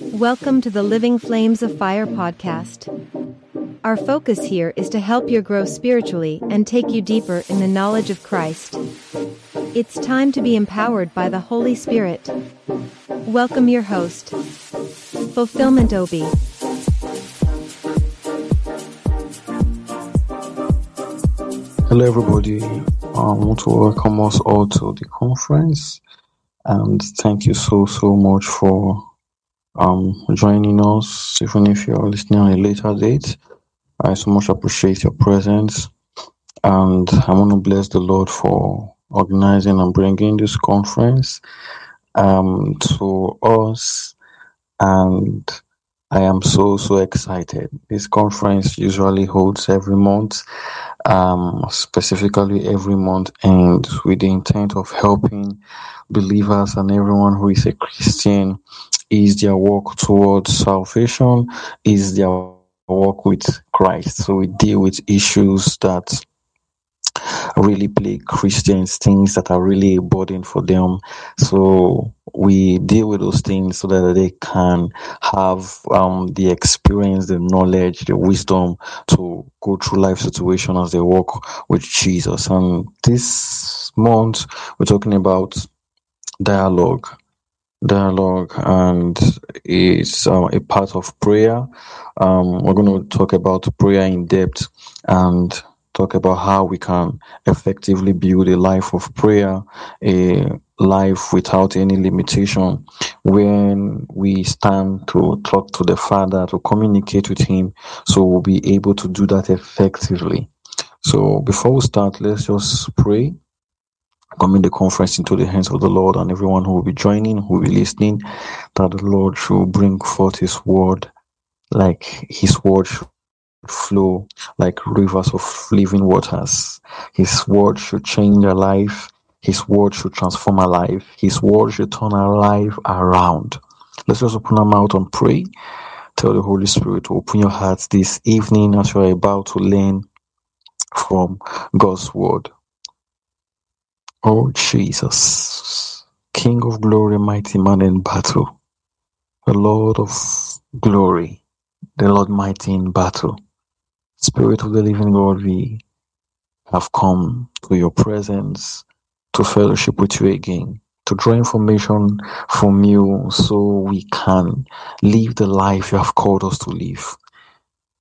Welcome to the Living Flames of Fire podcast. Our focus here is to help you grow spiritually and take you deeper in the knowledge of Christ. It's time to be empowered by the Holy Spirit. Welcome your host, Fulfillment Obi. Hello, everybody. I want to welcome us all to the conference and thank you so so much for um joining us. Even if you're listening on a later date i so much appreciate your presence. And i want to bless the lord for organizing and bringing this conference um to us. And i am so so excited. This conference usually holds every month um specifically every month and with the intent of helping believers and everyone who is a Christian is their walk towards salvation, is their walk with Christ. So we deal with issues that really plague Christians, things that are really a burden for them. So we deal with those things so that they can have um, the experience, the knowledge, the wisdom to go through life situation as they walk with Jesus. And this month we're talking about dialogue dialogue and it's uh, a part of prayer um, we're going to talk about prayer in depth and talk about how we can effectively build a life of prayer a life without any limitation. When we stand to talk to the father to communicate with him so we'll be able to do that effectively. So before we start let's just pray. Commit the conference into the hands of the Lord and everyone who will be joining, who will be listening, that the Lord should bring forth His word, like His word should flow like rivers of living waters. His word should change our life. His word should transform our life. His word should turn our life around. Let's just open our mouth and pray. Tell the Holy Spirit to open your hearts this evening as you are about to learn from God's word. Oh Jesus, King of glory, mighty man in battle, the Lord of glory, the Lord mighty in battle, Spirit of the living God, we have come to your presence to fellowship with you again, to draw information from you so we can live the life you have called us to live.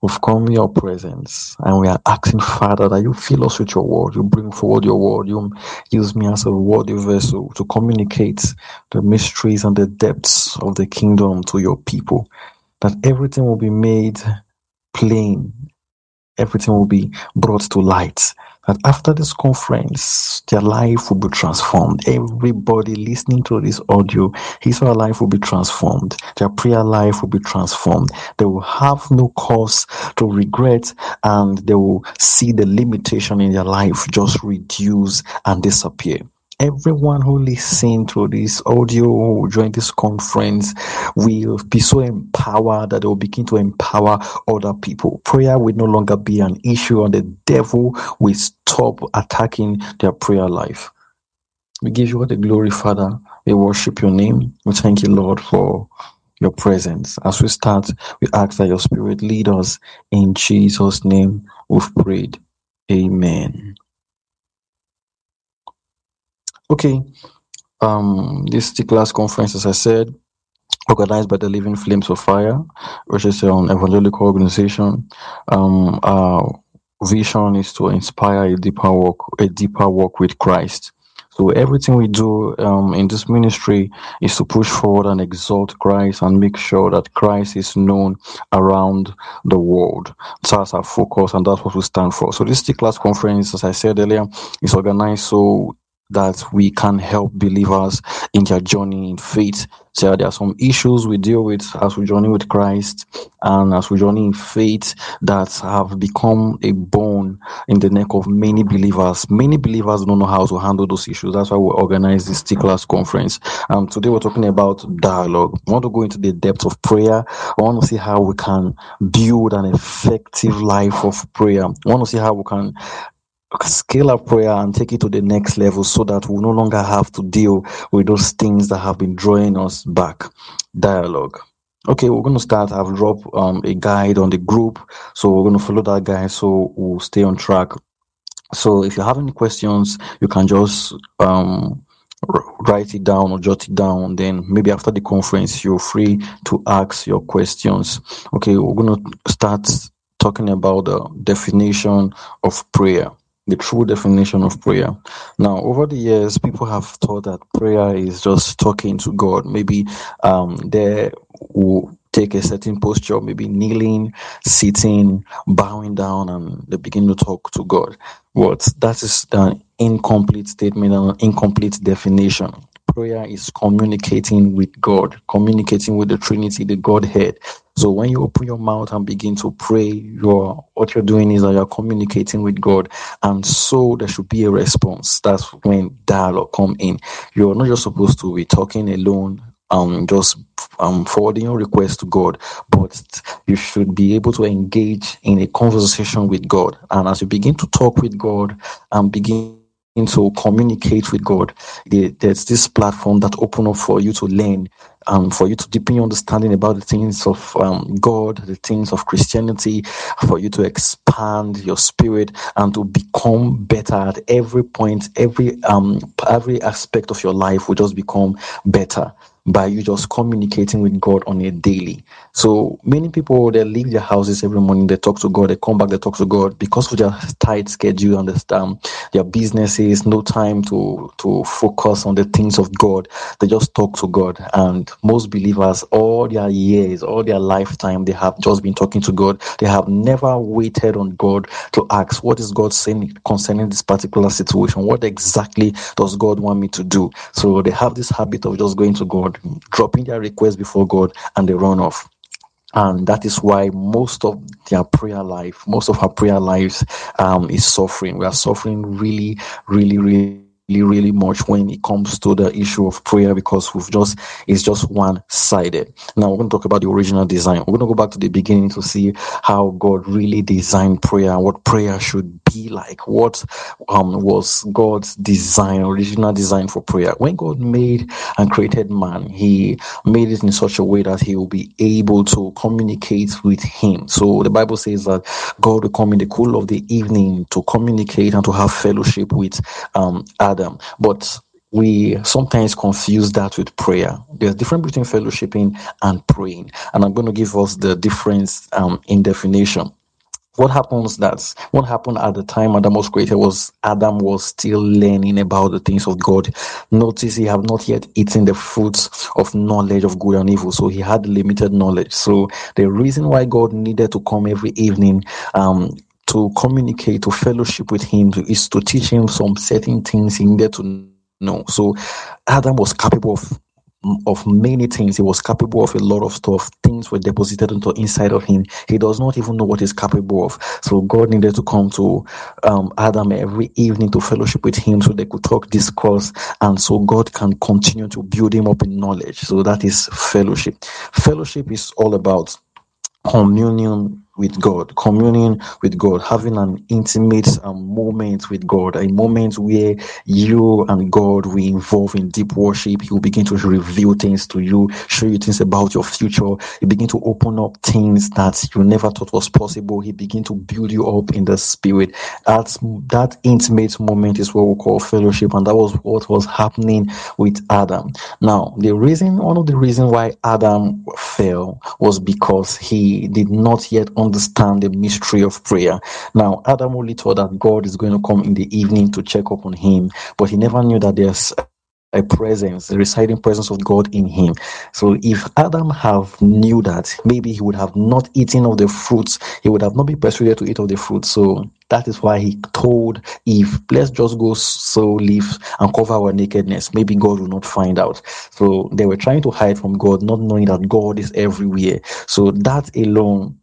We've come in your presence and we are asking, Father, that you fill us with your word. You bring forward your word. You use me as a worthy vessel to communicate the mysteries and the depths of the kingdom to your people. That everything will be made plain. Everything will be brought to light that after this conference, their life will be transformed. Everybody listening to this audio, his or her life will be transformed. Their prayer life will be transformed. They will have no cause to regret and they will see the limitation in their life just reduce and disappear everyone who listens to this audio join this conference will be so empowered that they will begin to empower other people. Prayer will no longer be an issue, and the devil will stop attacking their prayer life. We give you all the glory, Father. We worship your name. We thank you, Lord, for your presence. As we start, we ask that your spirit lead us. In Jesus' name, we've prayed. Amen. Okay. Um, this class conference, as I said, organized by the Living Flames of Fire, which is an evangelical organization. Um, our vision is to inspire a deeper work, a deeper work with Christ. So everything we do um, in this ministry is to push forward and exalt Christ and make sure that Christ is known around the world. That's our focus and that's what we stand for. So this T class conference, as I said earlier, is organized so that we can help believers in their journey in faith. So there are some issues we deal with as we journey with Christ and as we journey in faith that have become a bone in the neck of many believers. Many believers don't know how to handle those issues. That's why we organize this T-class conference. Um, today we're talking about dialogue. We want to go into the depth of prayer. I want to see how we can build an effective life of prayer. I want to see how we can scale up prayer and take it to the next level so that we no longer have to deal with those things that have been drawing us back. Dialogue. Okay, we're going to start. I've dropped um, a guide on the group, so we're going to follow that guide so we'll stay on track. So if you have any questions, you can just um, write it down or jot it down. Then maybe after the conference, you're free to ask your questions. Okay, we're going to start talking about the definition of prayer the true definition of prayer. Now, over the years, people have thought that prayer is just talking to God. Maybe um, they will take a certain posture, maybe kneeling, sitting, bowing down, and they begin to talk to God. But that is an incomplete statement and an incomplete definition. Prayer is communicating with God, communicating with the Trinity, the Godhead. So when you open your mouth and begin to pray, you're what you're doing is that you're communicating with God, and so there should be a response. That's when dialogue come in. You're not just supposed to be talking alone, um, just um, forwarding your request to God, but you should be able to engage in a conversation with God. And as you begin to talk with God and begin to communicate with God, there's this platform that open up for you to learn um, for you to deepen your understanding about the things of um, God, the things of Christianity, for you to expand your spirit and to become better at every point, every um, every aspect of your life will just become better by you just communicating with God on a daily. So many people they leave their houses every morning, they talk to God, they come back, they talk to God because of their tight schedule, understand um, their businesses, no time to to focus on the things of God. They just talk to God. And most believers, all their years, all their lifetime, they have just been talking to God. They have never waited on God to ask, what is God saying concerning this particular situation? What exactly does God want me to do? So they have this habit of just going to God dropping their request before God, and they run off. And that is why most of their prayer life, most of our prayer lives, um, is suffering. We are suffering really, really, really really, much when it comes to the issue of prayer because we've just it's just one sided. Now we're going to talk about the original design. We're going to go back to the beginning to see how God really designed prayer what prayer should be like. What um, was God's design, original design for prayer? When God made and created man, He made it in such a way that He will be able to communicate with Him. So the Bible says that God will come in the cool of the evening to communicate and to have fellowship with um, Adam them. But we sometimes confuse that with prayer. There's a difference between fellowshipping and praying. And I'm going to give us the difference um, in definition. What happens that's what happened at the time Adam was created was Adam was still learning about the things of God. Notice he have not yet eaten the fruits of knowledge of good and evil. So he had limited knowledge. So the reason why God needed to come every evening um, to communicate, to fellowship with him, to, is to teach him some certain things he needed to know. So Adam was capable of of many things. He was capable of a lot of stuff. Things were deposited into inside of him. He does not even know what he's capable of. So God needed to come to um, Adam every evening to fellowship with him so they could talk, discourse, and so God can continue to build him up in knowledge. So that is fellowship. Fellowship is all about communion with God, communing with God, having an intimate um, moment with God, a moment where you and God will involve in deep worship. He will begin to reveal things to you, show you things about your future. He begin to open up things that you never thought was possible. He begin to build you up in the spirit. That's that intimate moment is what we call fellowship, and that was what was happening with Adam. Now, the reason, one of the reasons why Adam fell was because he did not yet understand understand the mystery of prayer. Now, Adam only thought that God is going to come in the evening to check up on him, but he never knew that there's a presence, a residing presence of God in him. So if Adam have knew that, maybe he would have not eaten of the fruits. He would have not been persuaded to eat of the fruit. So that is why he told Eve, let's just go sow leaves and cover our nakedness. Maybe God will not find out. So they were trying to hide from God, not knowing that God is everywhere. So that alone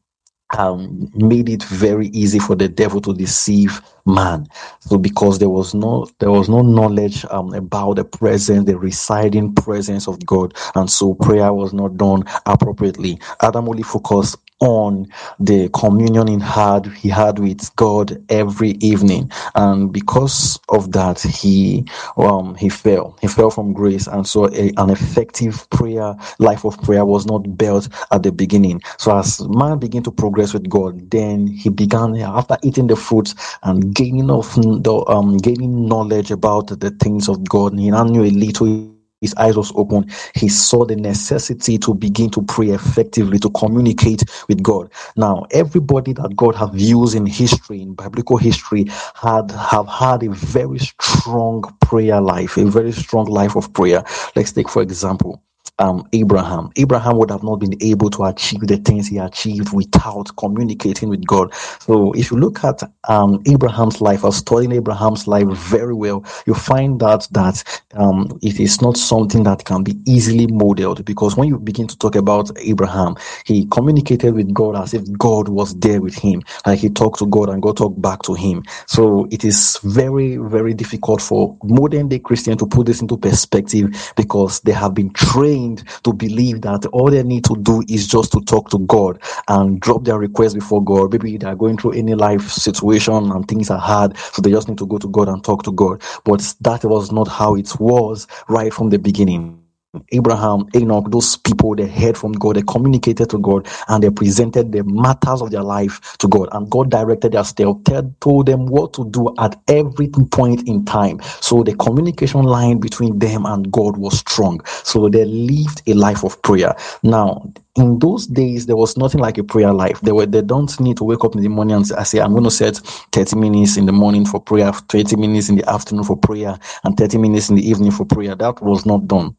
um, made it very easy for the devil to deceive man. So because there was no there was no knowledge um, about the presence, the residing presence of God, and so prayer was not done appropriately. Adam only focused on the communion he had he had with God every evening, and because of that, he um he fell. He fell from grace, and so a, an effective prayer life of prayer was not built at the beginning. So as man began to progress with God, then he began after eating the fruits and gaining of the um gaining knowledge about the things of God. He now knew a little his eyes was open. He saw the necessity to begin to pray effectively to communicate with god. Now everybody that god have used in history in biblical history had have had a very strong prayer life a very strong life of prayer. Let's take for example um, Abraham. Abraham would have not been able to achieve the things he achieved without communicating with God. So if you look at um, Abraham's life, or studying Abraham's life very well, you find that that um, it is not something that can be easily modeled because when you begin to talk about Abraham, he communicated with God as if God was there with him, like he talked to God and God talked back to him. So it is very, very difficult for modern day Christian to put this into perspective because they have been trained trained to believe that all they need to do is just to talk to God and drop their request before God. Maybe they are going through any life situation and things are hard, so they just need to go to God and talk to God. But that was not how it was right from the beginning. Abraham, Enoch, those people, they heard from God, they communicated to God, and they presented the matters of their life to God. And God directed their steps, told them what to do at every point in time. So the communication line between them and God was strong. So they lived a life of prayer. Now, in those days there was nothing like a prayer life they were they don't need to wake up in the morning and say i'm going to set 30 minutes in the morning for prayer 20 minutes in the afternoon for prayer and 30 minutes in the evening for prayer that was not done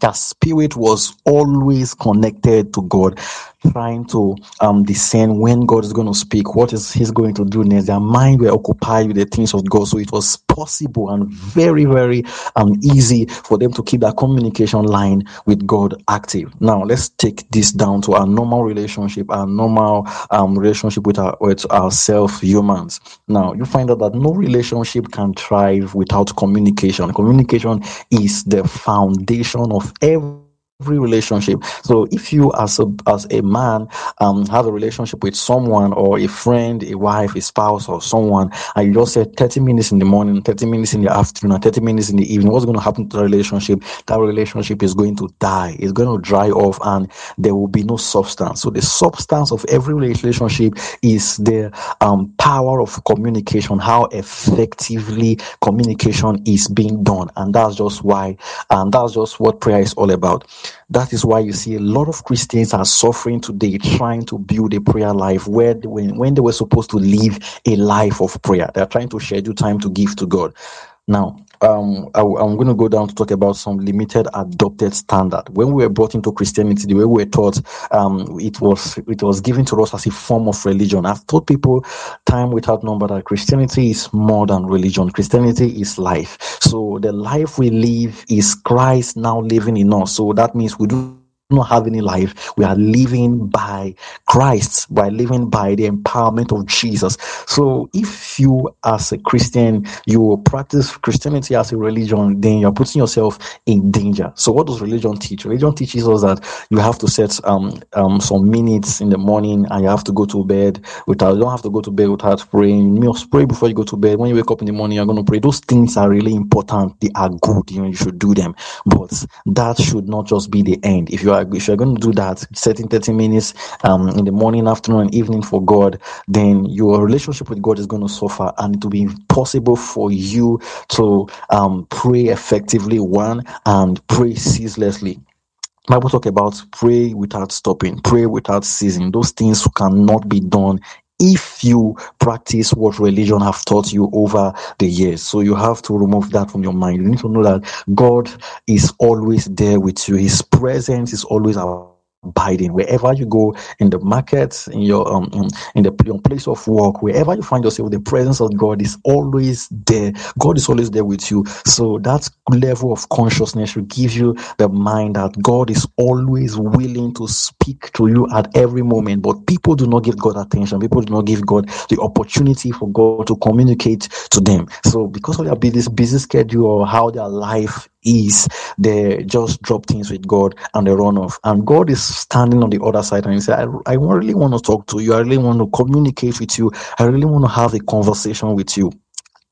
their spirit was always connected to God, trying to um, discern when God is going to speak, what is He's going to do next. Their mind were occupied with the things of God, so it was possible and very, very um, easy for them to keep that communication line with God active. Now, let's take this down to our normal relationship, our normal um, relationship with our with ourselves, humans. Now, you find out that no relationship can thrive without communication. Communication is the foundation of every every relationship. So if you as a as a man um have a relationship with someone or a friend, a wife, a spouse, or someone, and you just say 30 minutes in the morning, 30 minutes in the afternoon, and 30 minutes in the evening, what's going to happen to the relationship? That relationship is going to die, it's going to dry off, and there will be no substance. So the substance of every relationship is the um power of communication, how effectively communication is being done, and that's just why, and that's just what prayer is all about. That is why you see a lot of Christians are suffering today trying to build a prayer life where they, when, when they were supposed to live a life of prayer. They're trying to schedule time to give to God. Now, um, I, am going to go down to talk about some limited adopted standard. When we were brought into Christianity, the way we were taught, um, it was it was given to us as a form of religion. I've told people time without number that Christianity is more than religion. Christianity is life. So the life we live is Christ now living in us. So that means we do not have any life. We are living by Christ, by living by the empowerment of Jesus. So if you as a Christian, you practice Christianity as a religion, then you're putting yourself in danger. So what does religion teach? Religion teaches us that you have to set um, um some minutes in the morning and you have to go to bed without you don't have to go to bed without praying. You must pray before you go to bed. When you wake up in the morning, you're gonna pray. Those things are really important. They are good, you know, you should do them. But that should not just be the end. If you are if you're going to do that, setting 30 minutes um, in the morning, afternoon, and evening for God, then your relationship with God is going to suffer, and it will be impossible for you to um, pray effectively, one, and pray ceaselessly. Bible talk about pray without stopping, pray without ceasing. Those things cannot be done if you practice what religion have taught you over the years. So you have to remove that from your mind. You need to know that God is always there with you. His presence is always abiding. Wherever you go in the markets, in your um in the your place of work wherever you find yourself the presence of god is always there. God is always there with you. So that level of consciousness will give you the mind that god is always willing to speak to you at every moment. But people do not give god attention. People do not give god the opportunity for god to communicate to them. So because of their busy busy schedule or how their life is they just drop things with God and they run off. And God is standing on the other side and he said, I, I really want to talk to you. I really want to communicate with you. I really want to have a conversation with you.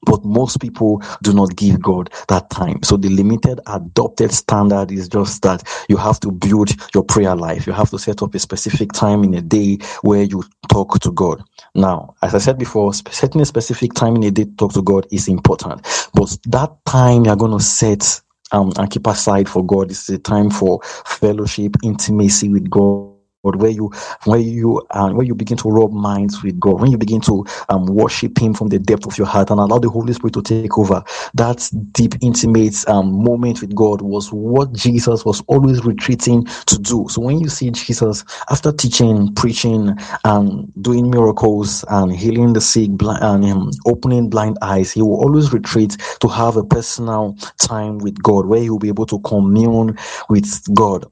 But most people do not give God that time. So the limited adopted standard is just that you have to build your prayer life. You have to set up a specific time in a day where you talk to God. Now, as I said before, setting a specific time in a day to talk to God is important. But that time you're going to set um, and keep aside for God. Is a time for fellowship, intimacy with God Where you where you uh, where you begin to rub minds with God, when you begin to um, worship Him from the depth of your heart and allow the Holy Spirit to take over. That deep, intimate um, moment with God was what Jesus was always retreating to do. So when you see Jesus after teaching, preaching, and doing miracles and healing the sick blind, and um, opening blind eyes, he will always retreat to have a personal time with God, where he will be able to commune with God.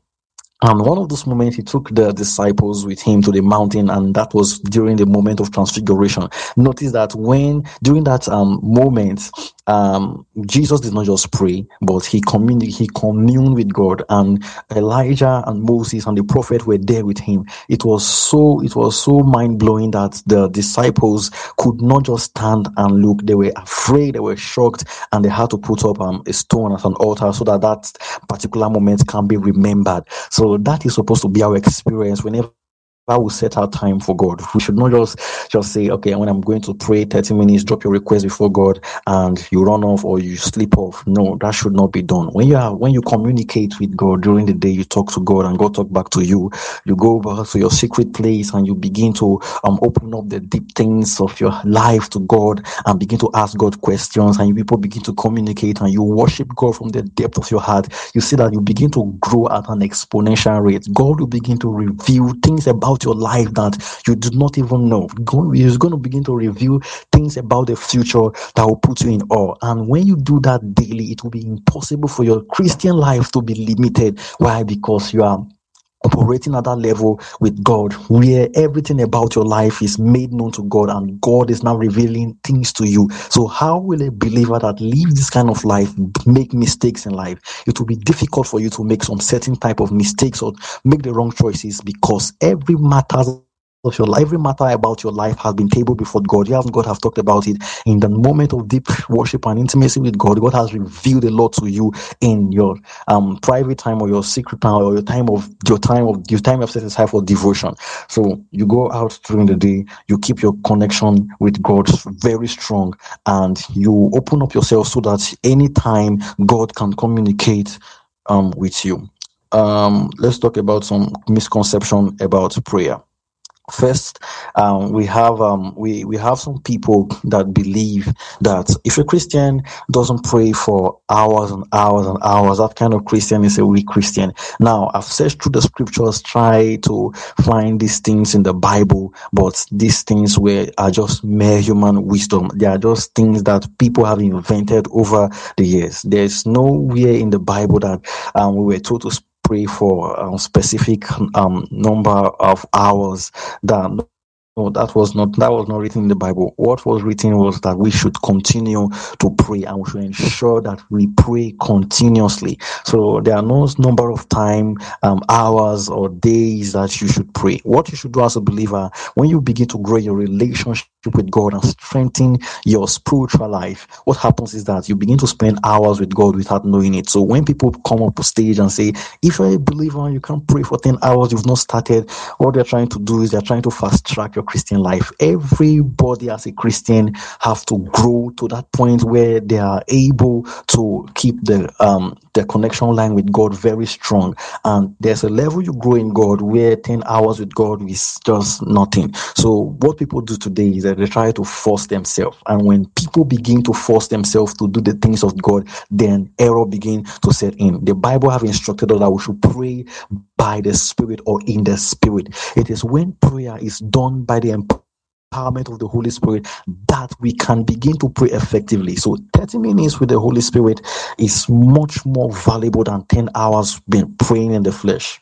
And one of those moments, he took the disciples with him to the mountain, and that was during the moment of transfiguration. Notice that when during that um, moment, um, Jesus did not just pray, but he communed, he communed with God, and Elijah and Moses and the prophet were there with him. It was so it was so mind blowing that the disciples could not just stand and look; they were afraid, they were shocked, and they had to put up um, a stone as an altar so that that particular moment can be remembered. So that is supposed to be our experience whenever I will set our time for God. We should not just just say, okay, when I'm going to pray 30 minutes, drop your request before God and you run off or you sleep off. No, that should not be done. When you are when you communicate with God during the day, you talk to God and God talk back to you. You go back to your secret place and you begin to um open up the deep things of your life to God and begin to ask God questions and you people begin to communicate and you worship God from the depth of your heart. You see that you begin to grow at an exponential rate. God will begin to reveal things about about your life that you do not even know. God is going to begin to reveal things about the future that will put you in awe. And when you do that daily, it will be impossible for your Christian life to be limited. Why? Because you are operating at that level with God, where everything about your life is made known to God and God is now revealing things to you. So, how will a believer that lives this kind of life make mistakes in life? It will be difficult for you to make some certain type of mistakes or make the wrong choices because every matter of your life, every matter about your life has been tabled before God. You haven't God have talked about it in the moment of deep worship and intimacy with God. God has revealed a lot to you in your um private time or your secret time or your time of your time of your time of set aside for devotion. So you go out during the day, you keep your connection with God very strong, and you open up yourself so that anytime God can communicate um with you. Um, let's talk about some misconception about prayer. First, um, we have um, we we have some people that believe that if a Christian doesn't pray for hours and hours and hours, that kind of Christian is a weak Christian. Now, I've searched through the scriptures, try to find these things in the Bible, but these things were are just mere human wisdom. They are just things that people have invented over the years. There's nowhere in the Bible that um, we were told to pray for a specific um, number of hours that no, that was not that was not written in the Bible. What was written was that we should continue to pray and we should ensure that we pray continuously. So there are no number of time, um, hours or days that you should pray. What you should do as a believer when you begin to grow your relationship with God and strengthen your spiritual life, what happens is that you begin to spend hours with God without knowing it. So when people come up on stage and say, if you're a believer and you can't pray for 10 hours, you've not started, what they're trying to do is they're trying to fast track your Christian life. Everybody as a Christian have to grow to that point where they are able to keep the um the connection line with God very strong. And there's a level you grow in God where 10 hours with God is just nothing. So what people do today is that they try to force themselves. And when people begin to force themselves to do the things of God, then error begin to set in. The Bible have instructed us that we should pray by the Spirit or in the Spirit. It is when prayer is done by the empowerment of the Holy Spirit that we can begin to pray effectively. So 30 minutes with the Holy Spirit is much more valuable than 10 hours being praying in the flesh.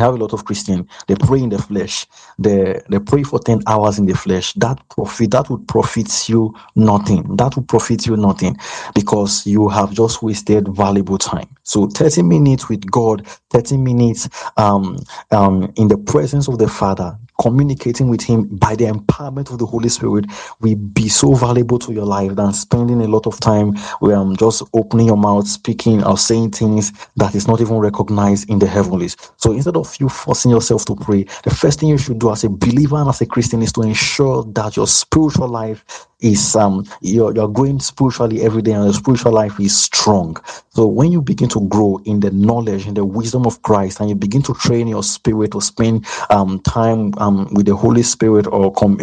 I have a lot of Christians. They pray in the flesh. They they pray for ten hours in the flesh. That profit that would profit you nothing. That would profit you nothing because you have just wasted valuable time. So thirty minutes with God, thirty minutes um um in the presence of the Father communicating with him by the empowerment of the Holy Spirit will be so valuable to your life than spending a lot of time where I'm just opening your mouth, speaking or saying things that is not even recognized in the heavenlies. So instead of you forcing yourself to pray, the first thing you should do as a believer and as a Christian is to ensure that your spiritual life is um you're, you're growing spiritually every day and your spiritual life is strong so when you begin to grow in the knowledge and the wisdom of christ and you begin to train your spirit to spend um time um with the holy spirit or com-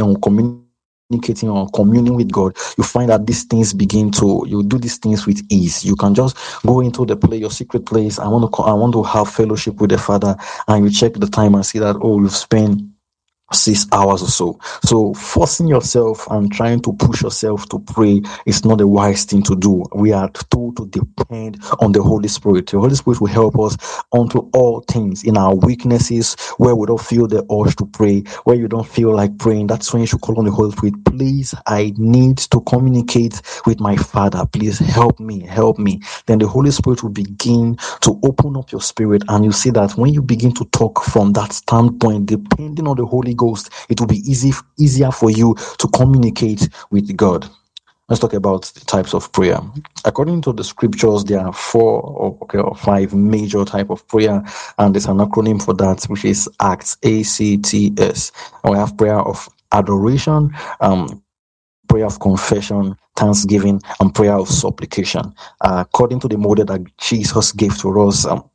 communicating or communing with God, you find that these things begin to you do these things with ease. You can just go into the play your secret place. I want to I want to have fellowship with the Father, and you check the time and see that oh you've spent six hours or so. So forcing yourself and trying to push yourself to pray is not a wise thing to do. We are told to depend on the Holy Spirit. The Holy Spirit will help us unto all things in our weaknesses where we don't feel the urge to pray, where you don't feel like praying. That's when you should call on the Holy Spirit. Please, I need to communicate with my Father. Please help me, help me. Then the Holy Spirit will begin to open up your spirit and you see that when you begin to talk from that standpoint, depending on the Holy Ghost, it will be easy easier for you to communicate with God. Let's talk about the types of prayer. According to the scriptures, there are four or, okay, or five major type of prayer, and there's an acronym for that, which is ACTS, A-C-T-S. And we have prayer of adoration, um, prayer of confession, thanksgiving, and prayer of supplication. Uh, according to the model that Jesus gave to us, um,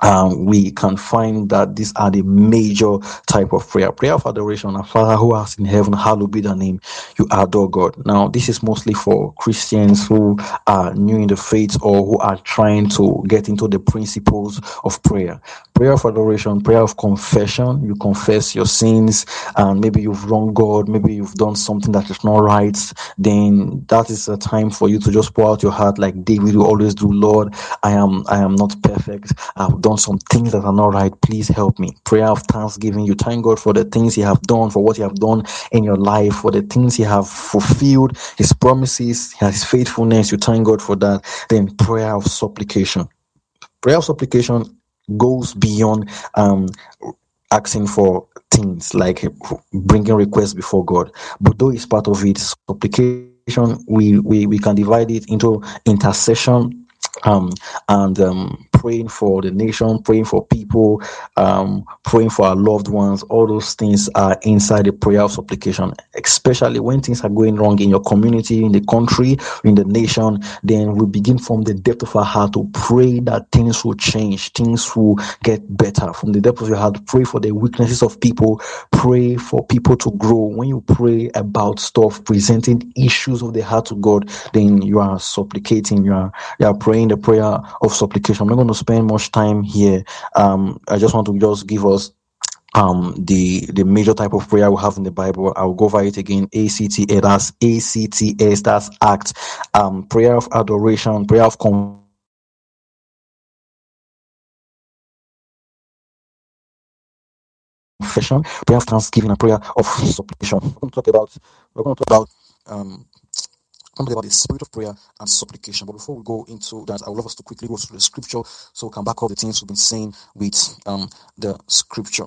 um, we can find that these are the major type of prayer. Prayer of adoration. Our Father who art in heaven, hallowed be the name. You adore God. Now, this is mostly for Christians who are new in the faith or who are trying to get into the principles of prayer. Prayer of adoration, prayer of confession. You confess your sins and maybe you've wronged God. Maybe you've done something that is not right. Then that is a time for you to just pour out your heart like David will always do. Lord, I am, I am not perfect. I've done some things that are not right. Please help me. Prayer of thanksgiving. You thank God for the things He have done, for what He have done in your life, for the things He have fulfilled, His promises, His faithfulness. You thank God for that. Then prayer of supplication. Prayer of supplication goes beyond um, asking for things like bringing requests before God, but though it's part of it, supplication. We, we we can divide it into intercession um, and um, praying for the nation, praying for people, um, praying for our loved ones. All those things are inside the prayer of supplication, especially when things are going wrong in your community, in the country, in the nation. Then we begin from the depth of our heart to pray that things will change, things will get better. From the depth of your heart, pray for the weaknesses of people, pray for people to grow. When you pray about stuff, presenting issues of the heart to God, then you are supplicating, you are you are praying the prayer of supplication. I'm not going to spend much time here. Um, I just want to just give us um the the major type of prayer we have in the bible i'll go over it again acta that's acts that's act um prayer of adoration prayer of confession prayer of thanksgiving and prayer of supplication we're going to talk about we're going to talk about um talk about the spirit of prayer and supplication. But before we go into that, I would love us to quickly go through the scripture so we can back up the things we've been saying with um, the scripture.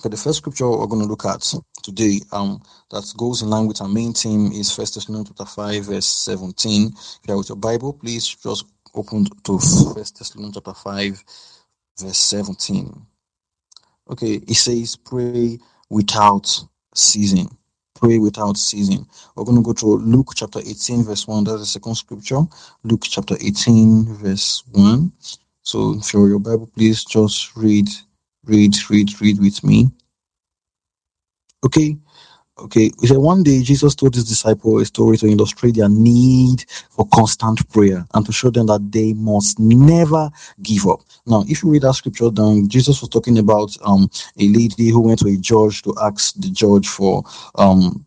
Okay, the first scripture we're going to look at today um, that goes in line with our main theme is First Thessalonians chapter 5, verse 17. If you are with your Bible, please just open to First Thessalonians chapter 5, verse 17. Okay, it says, Pray without ceasing pray without ceasing. We're going to go to Luke chapter 18, verse 1. That's the second scripture. Luke chapter 18, verse 1. So if you're your Bible, please just read, read, read, read with me. Okay. Okay, he said one day Jesus told his disciple a story to illustrate their need for constant prayer and to show them that they must never give up. Now, if you read that scripture down, Jesus was talking about um a lady who went to a judge to ask the judge for um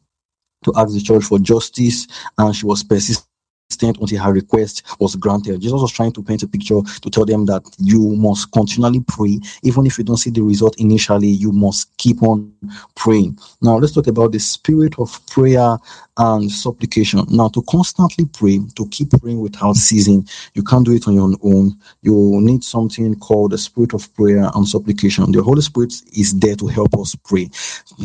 to ask the judge for justice, and she was persistent persistent until her request was granted. Jesus was trying to paint a picture to tell them that you must continually pray, even if you don't see the result initially, you must keep on praying. Now, let's talk about the spirit of prayer and supplication. Now, to constantly pray, to keep praying without ceasing, you can't do it on your own. You need something called the spirit of prayer and supplication. The Holy Spirit is there to help us pray,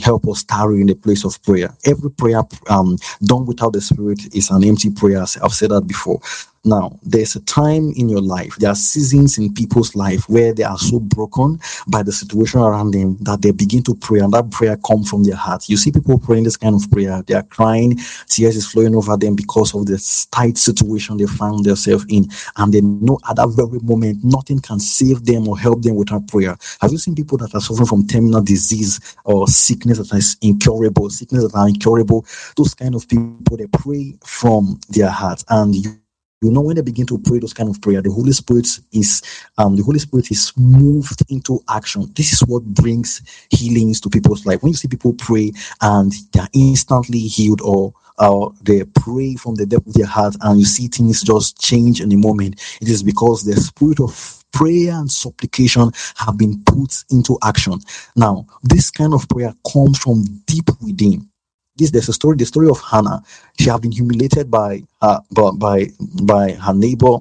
help us tarry in the place of prayer. Every prayer um, done without the Spirit is an empty prayer. I've said that before. Now, there's a time in your life, there are seasons in people's life where they are so broken by the situation around them that they begin to pray, and that prayer comes from their heart. You see people praying this kind of prayer, they are crying, tears is flowing over them because of the tight situation they found themselves in, and they know at that very moment nothing can save them or help them without prayer. Have you seen people that are suffering from terminal disease or sickness that is incurable, sickness that are incurable? Those kind of people they pray from their heart, and you you know when they begin to pray those kind of prayer the holy spirit is um the holy spirit is moved into action. This is what brings healings to people's life. When you see people pray and they're instantly healed or or they pray from the depth of their heart and you see things just change in a moment it is because the spirit of prayer and supplication have been put into action. Now this kind of prayer comes from deep within this there's a story the story of hannah. She had been humiliated by uh by by, her neighbor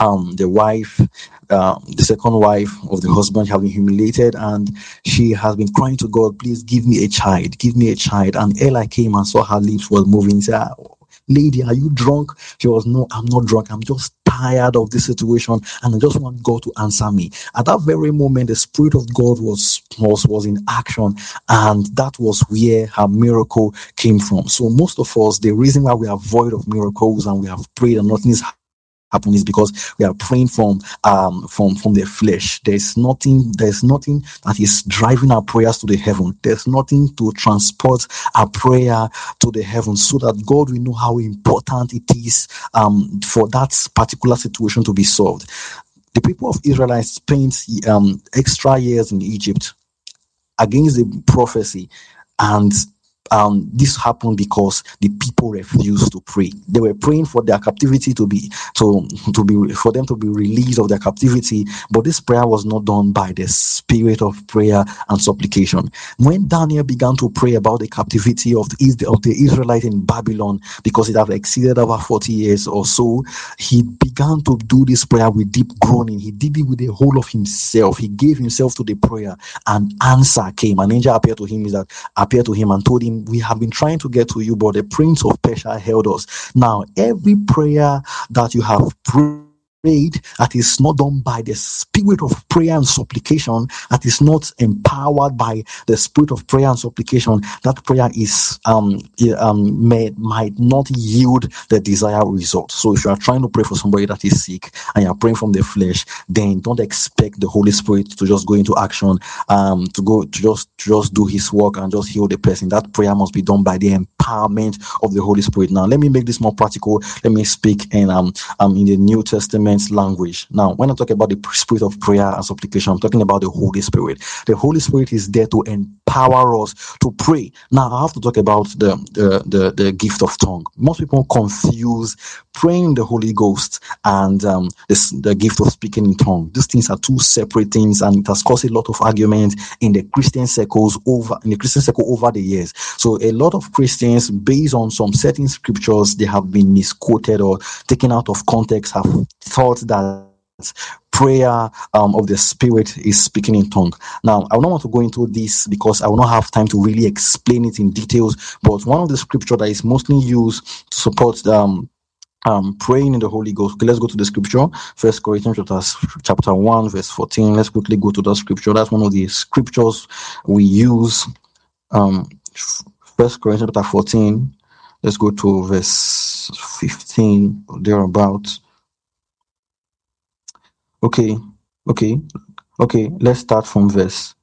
um the wife uh, the second wife of the husband have been humiliated and she has been crying to god please give me a child give me a child. And eli came and saw her lips was moving. He said lady are you drunk? She was no i'm not drunk. I'm just tired of this situation and i just want god to answer me. At that very moment the spirit of god was was was in action and that was where her miracle came from. So most of us the reason why we are void of miracles and we have prayed and nothing is happen is because we are praying from um from from the flesh. There's nothing there's nothing that is driving our prayers to the heaven. There's nothing to transport our prayer to the heaven so that god will know how important it is um for that particular situation to be solved. The people of israel spent um extra years in egypt against the prophecy and um, this happened because the people refused to pray. They were praying for their captivity to be to to be for them to be released of their captivity, but this prayer was not done by the spirit of prayer and supplication. When Daniel began to pray about the captivity of the of the Israelites in Babylon, because it had exceeded over forty years or so, he began to do this prayer with deep groaning. He did it with the whole of himself. He gave himself to the prayer, and answer came. An angel appeared to him. Is that appeared to him and told him we have been trying to get to you, but the Prince of Persia held us. Now, every prayer that you have prayed prayed that is not done by the spirit of prayer and supplication, that is not empowered by the spirit of prayer and supplication, that prayer is um, um may, might not yield the desired result. So if you are trying to pray for somebody that is sick and you are praying from the flesh, then don't expect the Holy Spirit to just go into action, um, to go to just to just do his work and just heal the person. That prayer must be done by the empowerment of the Holy Spirit. Now let me make this more practical. Let me speak in um, um in the New Testament language. Now, when I talk about the spirit of prayer and supplication, I'm talking about the Holy Spirit. The Holy Spirit is there to empower us to pray. Now, I have to talk about the the, the, the gift of tongue. Most people confuse praying the Holy Ghost and um, this, the gift of speaking in tongue. These things are two separate things, and it has caused a lot of argument in the Christian circles over in the Christian circle over the years. So, a lot of Christians, based on some certain scriptures, they have been misquoted or taken out of context, have thought that prayer um, of the spirit is speaking in tongue now i don't want to go into this because i will not have time to really explain it in details but one of the scripture that is mostly used to support um, um, praying in the Holy Ghost. Okay, let's go to the scripture. First Corinthians chapter, chapter 1, verse 14. Let's quickly go to that scripture. That's one of the scriptures we use. Um, First Corinthians chapter 14. Let's go to verse 15, thereabout. Okay, okay, okay. Let's start from verse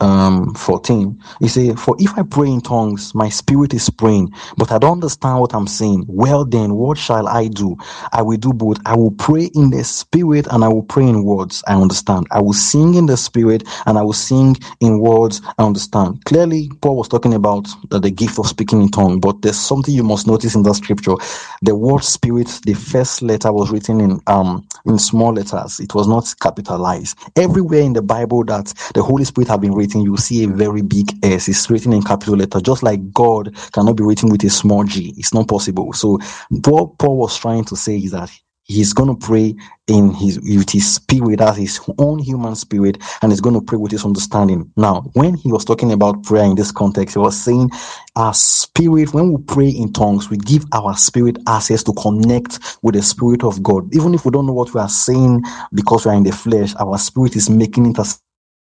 um 14 he say for if i pray in tongues my spirit is praying but i don't understand what i'm saying well then what shall i do? I will do both. I will pray in the spirit and i will pray in words. I understand. I will sing in the spirit and i will sing in words. I understand. Clearly paul was talking about the, the gift of speaking in tongue but there's something you must notice in that scripture. The word spirit the first letter was written in um in small letters. It was not capitalized. Everywhere in the bible that the holy spirit have been written you see a very big s. It's written in capital letter just like god cannot be written with a small g. It's not possible. So what paul was trying to say is that he's going to pray in his with his spirit as his own human spirit and he's going to pray with his understanding. Now when he was talking about prayer in this context he was saying our spirit when we pray in tongues we give our spirit access to connect with the spirit of god. Even if we don't know what we are saying because we are in the flesh our spirit is making intercession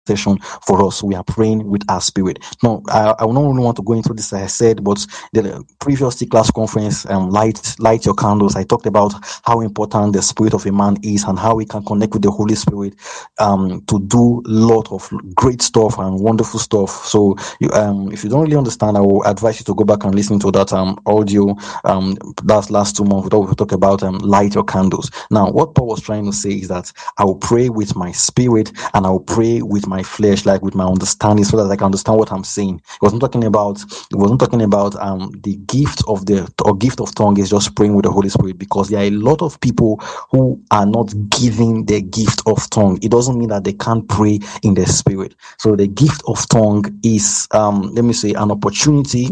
session for us. We are praying with our spirit. Now, I, I don't really want to go into this, I said, but the previous class conference, um, light, light your candles. I talked about how important the spirit of a man is and how we can connect with the Holy Spirit, um, to do a lot of great stuff and wonderful stuff. So, you, um, if you don't really understand, I will advise you to go back and listen to that, um, audio, um, that's last two months, we talk about, um, light your candles. Now, what Paul was trying to say is that I will pray with my spirit and I will pray with my flesh, like with my understanding, so that I can understand what I'm saying. It wasn't talking about it wasn't talking about um the gift of the or gift of tongue is just praying with the Holy Spirit because there are a lot of people who are not giving the gift of tongue. It doesn't mean that they can't pray in the spirit. So the gift of tongue is um let me say an opportunity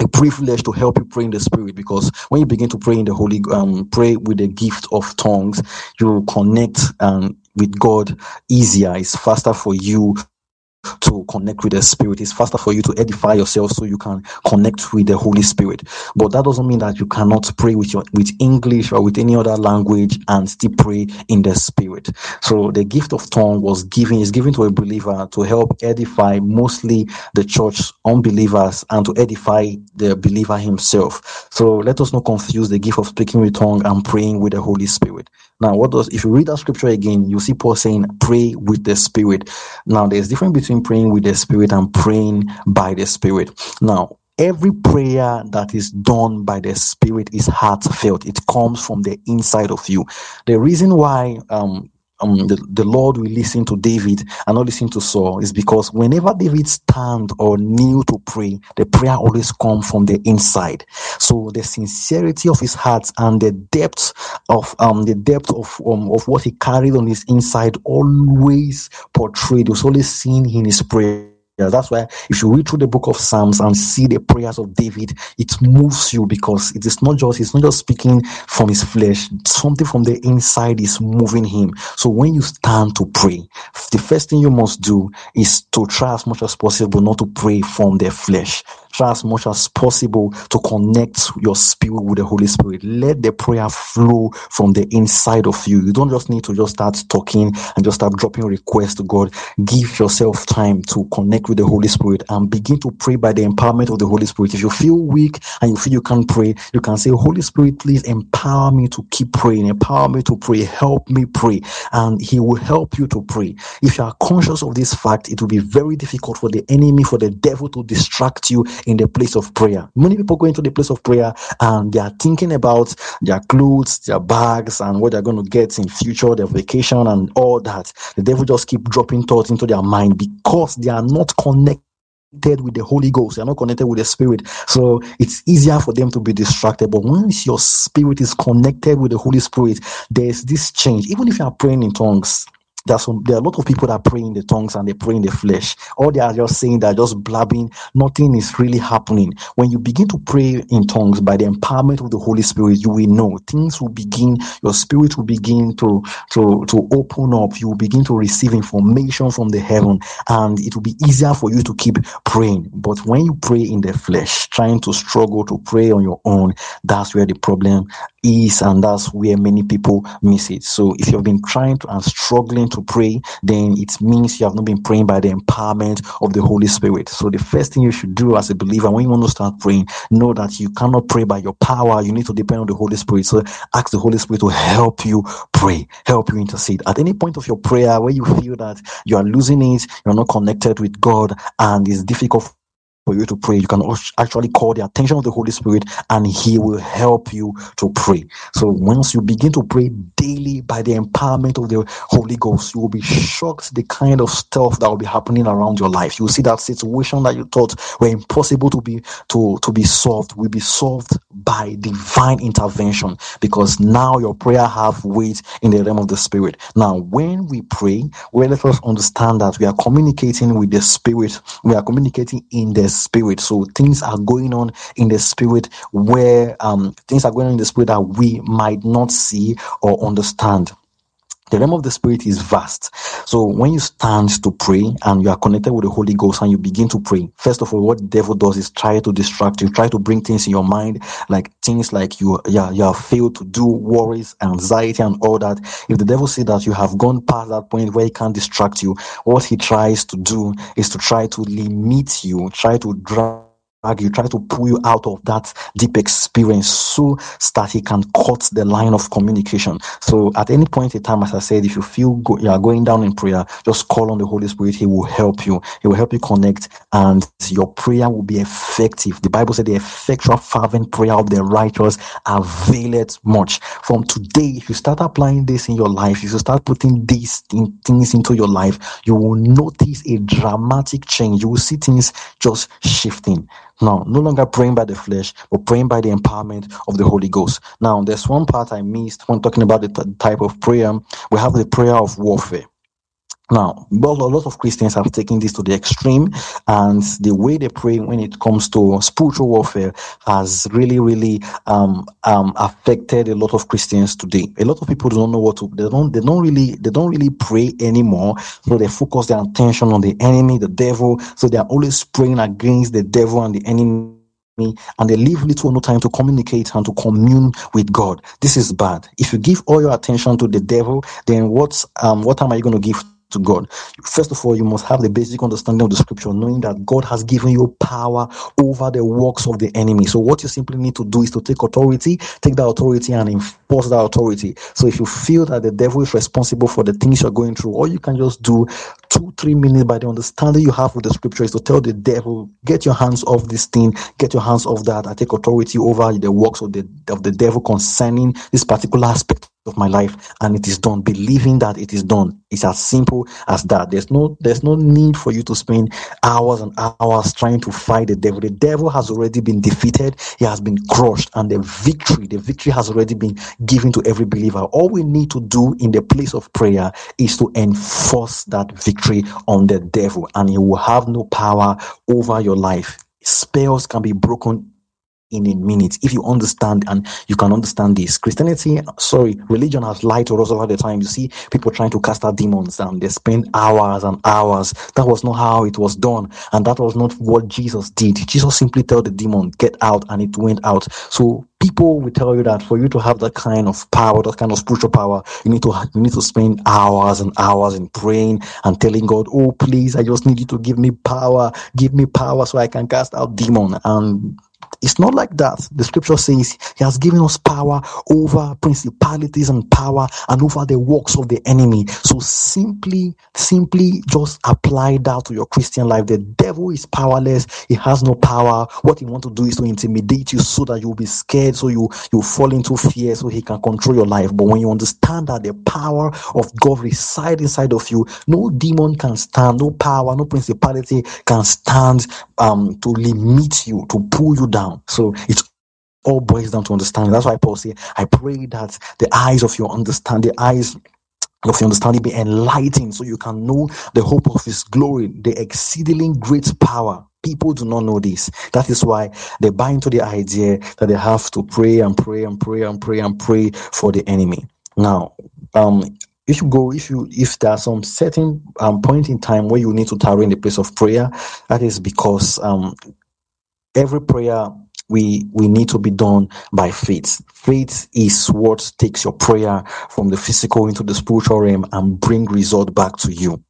a privilege to help you pray in the spirit because when you begin to pray in the holy um pray with the gift of tongues you connect um with god easier. It's faster for you to connect with the spirit. It's faster for you to edify yourself so you can connect with the Holy Spirit. But that doesn't mean that you cannot pray with your with English or with any other language and still pray in the spirit. So the gift of tongue was given is given to a believer to help edify mostly the church unbelievers and to edify the believer himself. So let us not confuse the gift of speaking with tongue and praying with the Holy Spirit. Now, what does if you read that scripture again, you see Paul saying, pray with the spirit. Now, there's difference between praying with the spirit and praying by the spirit. Now, every prayer that is done by the spirit is heartfelt it comes from the inside of you the reason why um um, the, the Lord will listen to David and not listen to Saul is because whenever David stand or kneel to pray, the prayer always come from the inside. So the sincerity of his heart and the depth of um the depth of um, of what he carried on his inside always portrayed. was always seen in his prayer. That's why if you read through the book of Psalms and see the prayers of David, it moves you because it is not just he's not just speaking from his flesh, something from the inside is moving him. So when you stand to pray, the first thing you must do is to try as much as possible not to pray from the flesh try as much as possible to connect your spirit with the Holy Spirit. Let the prayer flow from the inside of you. You don't just need to just start talking and just start dropping requests to God. Give yourself time to connect with the Holy Spirit and begin to pray by the empowerment of the Holy Spirit. If you feel weak and you feel you can't pray, you can say, Holy Spirit, please empower me to keep praying, empower me to pray, help me pray, and He will help you to pray. If you are conscious of this fact, it will be very difficult for the enemy, for the devil to distract you in the place of prayer. Many people go into the place of prayer and they are thinking about their clothes, their bags, and what they're going to get in future, their vacation, and all that. The devil just keep dropping thoughts into their mind because they are not connected with the Holy Ghost, they're not connected with the Spirit. So it's easier for them to be distracted. But once your spirit is connected with the Holy Spirit, there's this change. Even if you are praying in tongues, some, there are a lot of people that pray in the tongues and they pray in the flesh. All they are just saying they're just blabbing. Nothing is really happening. When you begin to pray in tongues by the empowerment of the Holy Spirit, you will know things will begin, your spirit will begin to, to, to open up. You will begin to receive information from the heaven and it will be easier for you to keep praying. But when you pray in the flesh, trying to struggle to pray on your own, that's where the problem is and that's where many people miss it. So if you've been trying to and struggling to pray, then it means you have not been praying by the empowerment of the Holy Spirit. So the first thing you should do as a believer when you want to start praying, know that you cannot pray by your power. You need to depend on the Holy Spirit. So ask the Holy Spirit to help you pray, help you intercede. At any point of your prayer where you feel that you are losing it, you're not connected with God, and it's difficult for you to pray, you can actually call the attention of the Holy Spirit and He will help you to pray. So once you begin to pray daily by the empowerment of the Holy Ghost, you will be shocked the kind of stuff that will be happening around your life. You will see that situation that you thought were impossible to be to, to be solved will be solved by divine intervention because now your prayer have weight in the realm of the spirit. Now when we pray, well let us understand that we are communicating with the spirit, we are communicating in the spirit. So things are going on in the spirit where um, things are going on in the spirit that we might not see or understand. The realm of the spirit is vast. So when you stand to pray and you are connected with the Holy Ghost and you begin to pray, first of all, what the devil does is try to distract you, try to bring things in your mind, like things like you, yeah, you have failed to do, worries, anxiety, and all that. If the devil see that you have gone past that point where he can't distract you, what he tries to do is to try to limit you, try to you, try to pull you out of that deep experience so that he can cut the line of communication. So at any point in time, as I said, if you feel go- you are going down in prayer, just call on the Holy Spirit. He will help you. He will help you connect and your prayer will be effective. The Bible said the effectual fervent prayer of the righteous availeth much. From today, if you start applying this in your life, if you start putting these things into your life, you will notice a dramatic change. You will see things just shifting. Now, no longer praying by the flesh, but praying by the empowerment of the Holy Ghost. Now, there's one part I missed when talking about the t- type of prayer. We have the prayer of warfare. Now, well, a lot of Christians have taken this to the extreme, and the way they pray when it comes to spiritual warfare has really, really um, um, affected a lot of Christians today. A lot of people don't know what to. They don't. They don't really. They don't really pray anymore. So they focus their attention on the enemy, the devil. So they are always praying against the devil and the enemy and they leave little or no time to communicate and to commune with God. This is bad. If you give all your attention to the devil, then what's um what are you going to give to God. First of all, you must have the basic understanding of the scripture, knowing that God has given you power over the works of the enemy. So, what you simply need to do is to take authority, take that authority, and enforce that authority. So, if you feel that the devil is responsible for the things you're going through, all you can just do two, three minutes by the understanding you have with the scripture is to tell the devil, get your hands off this thing, get your hands off that. I take authority over the works of the of the devil concerning this particular aspect of my life and it is done. Believing that it is done it's as simple as that. There's no there's no need for you to spend hours and hours trying to fight the devil. The devil has already been defeated. He has been crushed and the victory the victory has already been given to every believer. All we need to do in the place of prayer is to enforce that victory on the devil and he will have no power over your life. Spells can be broken in a minute. If you understand and you can understand this. Christianity sorry religion has lied to us over the time. You see people trying to cast out demons and they spend hours and hours. That was not how it was done. And that was not what jesus did. Jesus simply told the demon get out and it went out. So people will tell you that for you to have that kind of power that kind of spiritual power you need to you need to spend hours and hours in praying and telling god oh please i just need you to give me power. Give me power so i can cast out demon. And it's not like that. The scripture says he has given us power over principalities and power and over the works of the enemy. So simply, simply just apply that to your Christian life. The devil is powerless. He has no power. What he wants to do is to intimidate you so that you'll be scared. So you, you fall into fear so he can control your life. But when you understand that the power of God resides inside of you, no demon can stand, no power, no principality can stand um, to limit you, to pull you down. So it all boils down to understanding. That's why Paul said, I pray that the eyes of your understanding, the eyes of your understanding be enlightened so you can know the hope of his glory, the exceedingly great power. People do not know this. That is why they buy into the idea that they have to pray and pray and pray and pray and pray for the enemy. Now, um, if you go, if you if there are some certain um, point in time where you need to tarry in the place of prayer, that is because um, every prayer we we need to be done by faith. Faith is what takes your prayer from the physical into the spiritual realm and bring result back to you.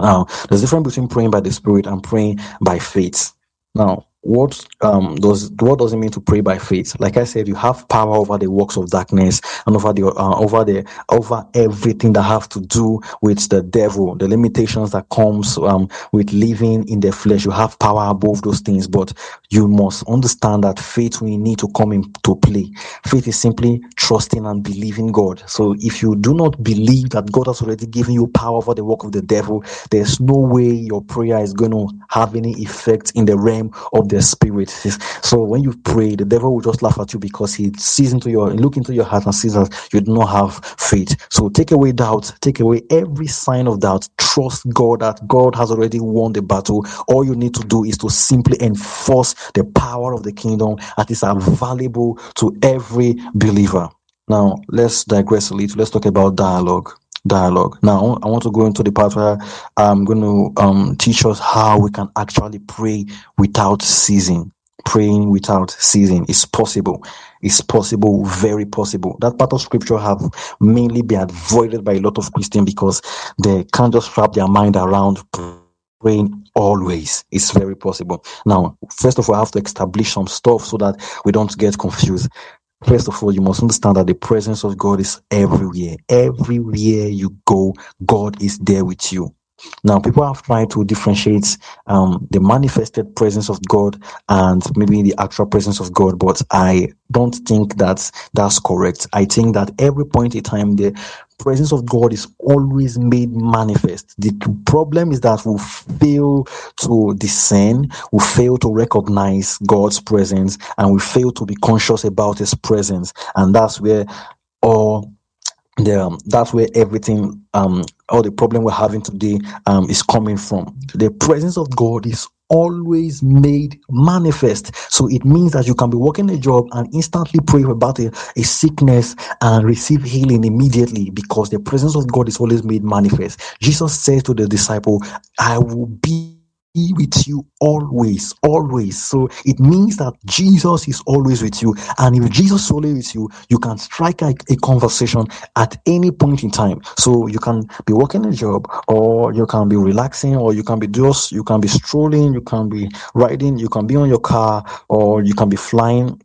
Now, there's a difference between praying by the Spirit and praying by faith. Now, what um does what does it mean to pray by faith? Like i said you have power over the works of darkness and over the uh, over the over everything that have to do with the devil the limitations that comes um with living in the flesh. You have power above those things but you must understand that faith will need to come into play. Faith is simply trusting and believing god. So if you do not believe that god has already given you power over the work of the devil there's no way your prayer is going to have any effect in the realm of the the spirit. So when you pray, the devil will just laugh at you because he sees into your look into your heart and sees that you do not have faith. So take away doubt, take away every sign of doubt. Trust God that God has already won the battle. All you need to do is to simply enforce the power of the kingdom that is available to every believer. Now let's digress a little. Let's talk about dialogue dialogue. Now, I want to go into the part where I'm going to um, teach us how we can actually pray without ceasing. Praying without ceasing is possible. It's possible, very possible. That part of scripture have mainly been avoided by a lot of Christians because they can't just wrap their mind around praying always. It's very possible. Now, first of all, I have to establish some stuff so that we don't get confused. First of all, you must understand that the presence of God is everywhere. Everywhere you go, God is there with you. Now, people have tried to differentiate um, the manifested presence of God and maybe the actual presence of God, but I don't think that that's correct. I think that every point in time, the presence of God is always made manifest. The problem is that we fail to discern, we fail to recognize God's presence, and we fail to be conscious about His presence, and that's where all the um, that's where everything um all the problem we're having today um is coming from. The presence of God is always made manifest. So it means that you can be working a job and instantly pray about a, a sickness and receive healing immediately because the presence of God is always made manifest. Jesus says to the disciple, I will be be with you always, always. So it means that Jesus is always with you. And if Jesus is always with you, you can strike a, a conversation at any point in time. So you can be working a job or you can be relaxing or you can be just, you can be strolling, you can be riding, you can be on your car or you can be flying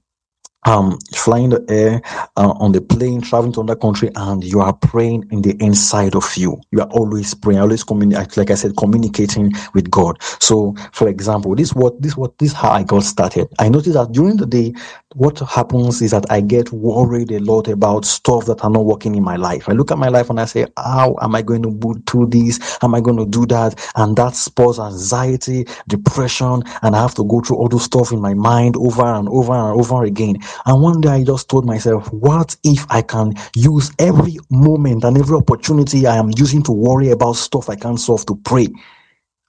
um flying the air uh, on the plane traveling to another country and you are praying in the inside of you. You are always praying always communicating like i said communicating with god. So for example this what this what this how i got started. I noticed that during the day what happens is that i get worried a lot about stuff that are not working in my life. I look at my life and i say how am i going to do this? Am i going to do that? And that spurs anxiety depression and i have to go through all those stuff in my mind over and over and over again and one day I just told myself, what if I can use every moment and every opportunity I am using to worry about stuff I can't solve to pray?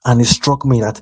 And it struck me that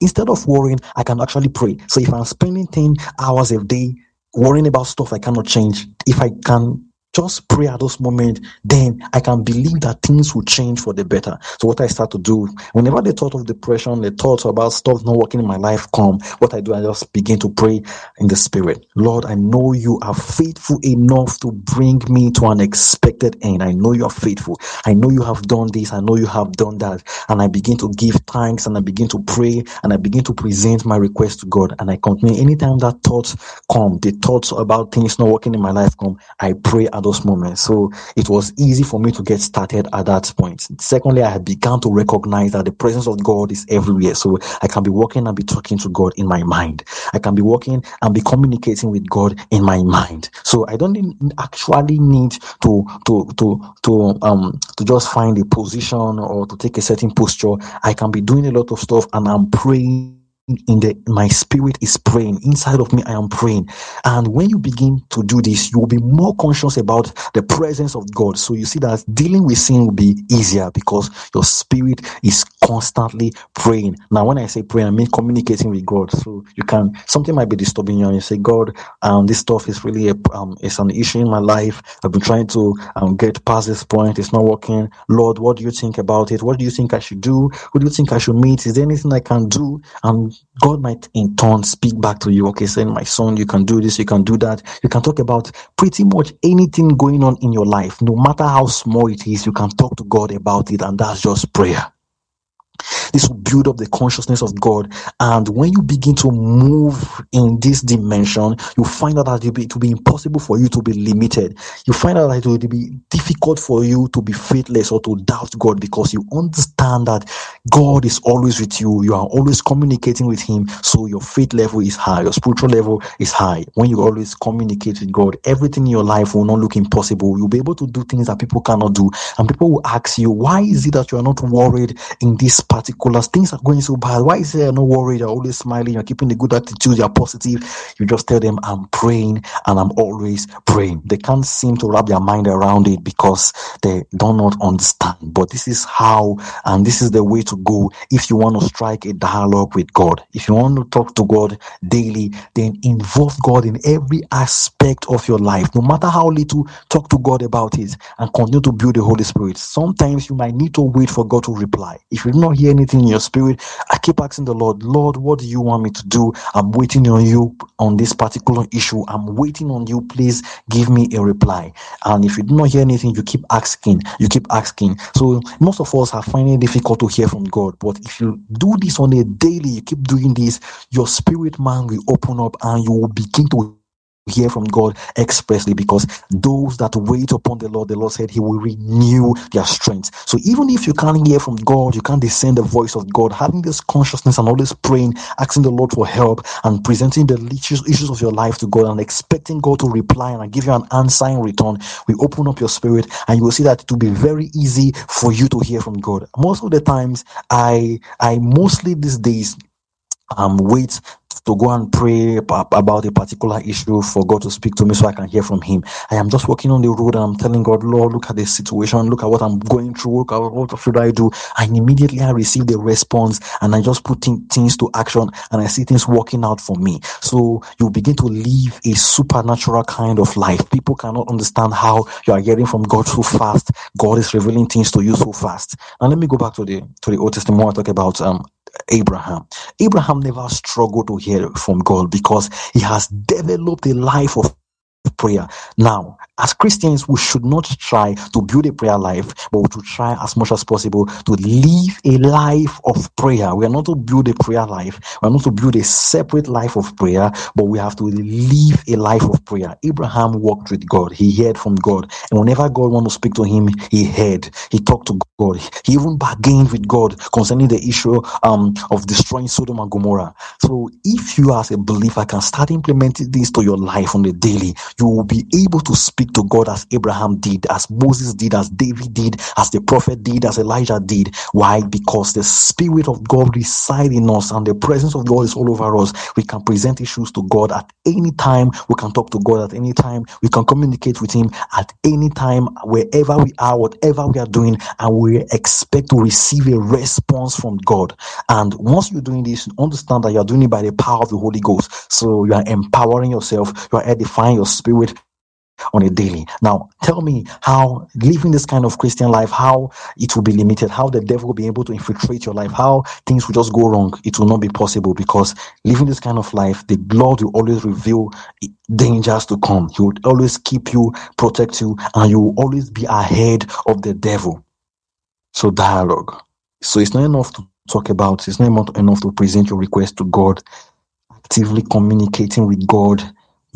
instead of worrying, I can actually pray. So if I'm spending 10 hours a day worrying about stuff I cannot change, if I can just pray at those moments, then I can believe that things will change for the better. So what I start to do, whenever the thought of depression, the thoughts about stuff not working in my life come, what I do, I just begin to pray in the spirit. Lord, I know you are faithful enough to bring me to an expected end. I know you are faithful. I know you have done this. I know you have done that. And I begin to give thanks and I begin to pray and I begin to present my request to God. And I continue anytime that thoughts come, the thoughts about things not working in my life come, I pray at those moments. So it was easy for me to get started at that point. Secondly, I had begun to recognize that the presence of God is everywhere. So I can be walking and be talking to God in my mind. I can be walking and be communicating with God in my mind. So I don't actually need to to to to um to just find a position or to take a certain posture. I can be doing a lot of stuff and I'm praying in the my spirit is praying. Inside of me i am praying. And when you begin to do this you will be more conscious about the presence of god. So you see that dealing with sin will be easier because your spirit is constantly praying. Now when i say praying i mean communicating with god. So you can something might be disturbing you and you say god um this stuff is really a um it's an issue in my life. I've been trying to um, get past this point. It's not working. Lord what do you think about it? What do you think i should do? What do you think i should meet? Is there anything i can do? And God might in turn speak back to you, okay, saying, My son, you can do this, you can do that. You can talk about pretty much anything going on in your life, no matter how small it is, you can talk to God about it, and that's just prayer. This will build up the consciousness of God. And when you begin to move in this dimension, you find out that it will, be, impossible for you to be limited. You find out that it will be difficult for you to be faithless or to doubt God because you understand that God is always with you. You are always communicating with Him. So your faith level is high, your spiritual level is high. When you always communicate with God, everything in your life will not look impossible. You'll be able to do things that people cannot do. And people will ask you, why is it that you are not worried in this particular things are going so bad? Why is there no worry? You're always smiling, you're keeping a good attitude, you're positive. You just tell them, I'm praying and I'm always praying. They can't seem to wrap their mind around it because they do not understand. But this is how and this is the way to go if you want to strike a dialogue with God. If you want to talk to God daily, then involve God in every aspect of your life. No matter how little, talk to God about it and continue to build the Holy Spirit. Sometimes you might need to wait for God to reply. If you do not hear anything in your spirit, I keep asking the Lord, Lord, what do you want me to do? I'm waiting on you on this particular issue. I'm waiting on you. Please give me a reply. And if you do not hear anything, you keep asking, you keep asking. So most of us are finding it difficult to hear from God. But if you do this on a daily, you keep doing this, your spirit man will open up and you will begin to hear from God expressly because those that wait upon the Lord, the Lord said He will renew their strength. So even if you can't hear from God, you can't discern the voice of God, having this consciousness and always praying, asking the Lord for help, and presenting the issues, of your life to God and expecting God to reply and give you an answer in return, we open up your spirit and you will see that it will be very easy for you to hear from God. Most of the times, I I mostly these days um wait to go and pray about a particular issue for God to speak to me so I can hear from Him. I am just walking on the road and I'm telling God, Lord, look at the situation, look at what I'm going through, look at what should I do. And immediately I receive the response and I just put things to action and I see things working out for me. So you begin to live a supernatural kind of life. People cannot understand how you are hearing from God so fast. God is revealing things to you so fast. Now let me go back to the to the Old Testament. I talk about um Abraham. Abraham never struggled to hear from God because he has developed a life of prayer. Now, as Christians, we should not try to build a prayer life, but we should try as much as possible to live a life of prayer. We are not to build a prayer life. We are not to build a separate life of prayer, but we have to live a life of prayer. Abraham walked with God. He heard from God. And whenever God wanted to speak to him, he heard. He talked to God. He even bargained with God concerning the issue um, of destroying Sodom and Gomorrah. So if you as a believer can start implementing this to your life on the daily, you will be able to speak to God as Abraham did, as Moses did, as David did, as the prophet did, as Elijah did. Why? Because the Spirit of God resides in us and the presence of God is all over us. We can present issues to God at any time. We can talk to God at any time. We can communicate with Him at any time, wherever we are, whatever we are doing, and we expect to receive a response from God. And once you're doing this, understand that you're doing it by the power of the Holy Ghost. So you are empowering yourself, you are edifying your spirit on a daily. Now, tell me how living this kind of Christian life, how it will be limited, how the devil will be able to infiltrate your life, how things will just go wrong. It will not be possible because living this kind of life, the Lord will always reveal dangers to come. He will always keep you, protect you, and you will always be ahead of the devil. So, dialogue. So, it's not enough to talk about, it's not enough to present your request to God, actively communicating with God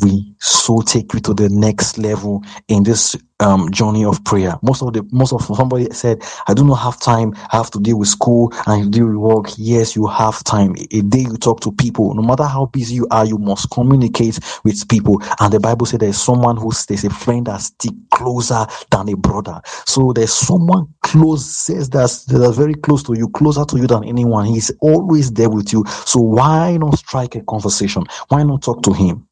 we so take you to the next level in this um, journey of prayer. Most of the most of somebody said, I do not have time. I have to deal with school and deal with work. Yes, you have time. A day you talk to people, no matter how busy you are, you must communicate with people. And the Bible said there's someone who stays a friend that's stick closer than a brother. So there's someone close, says that's that's very close to you, closer to you than anyone. He's always there with you. So why not strike a conversation? Why not talk to him?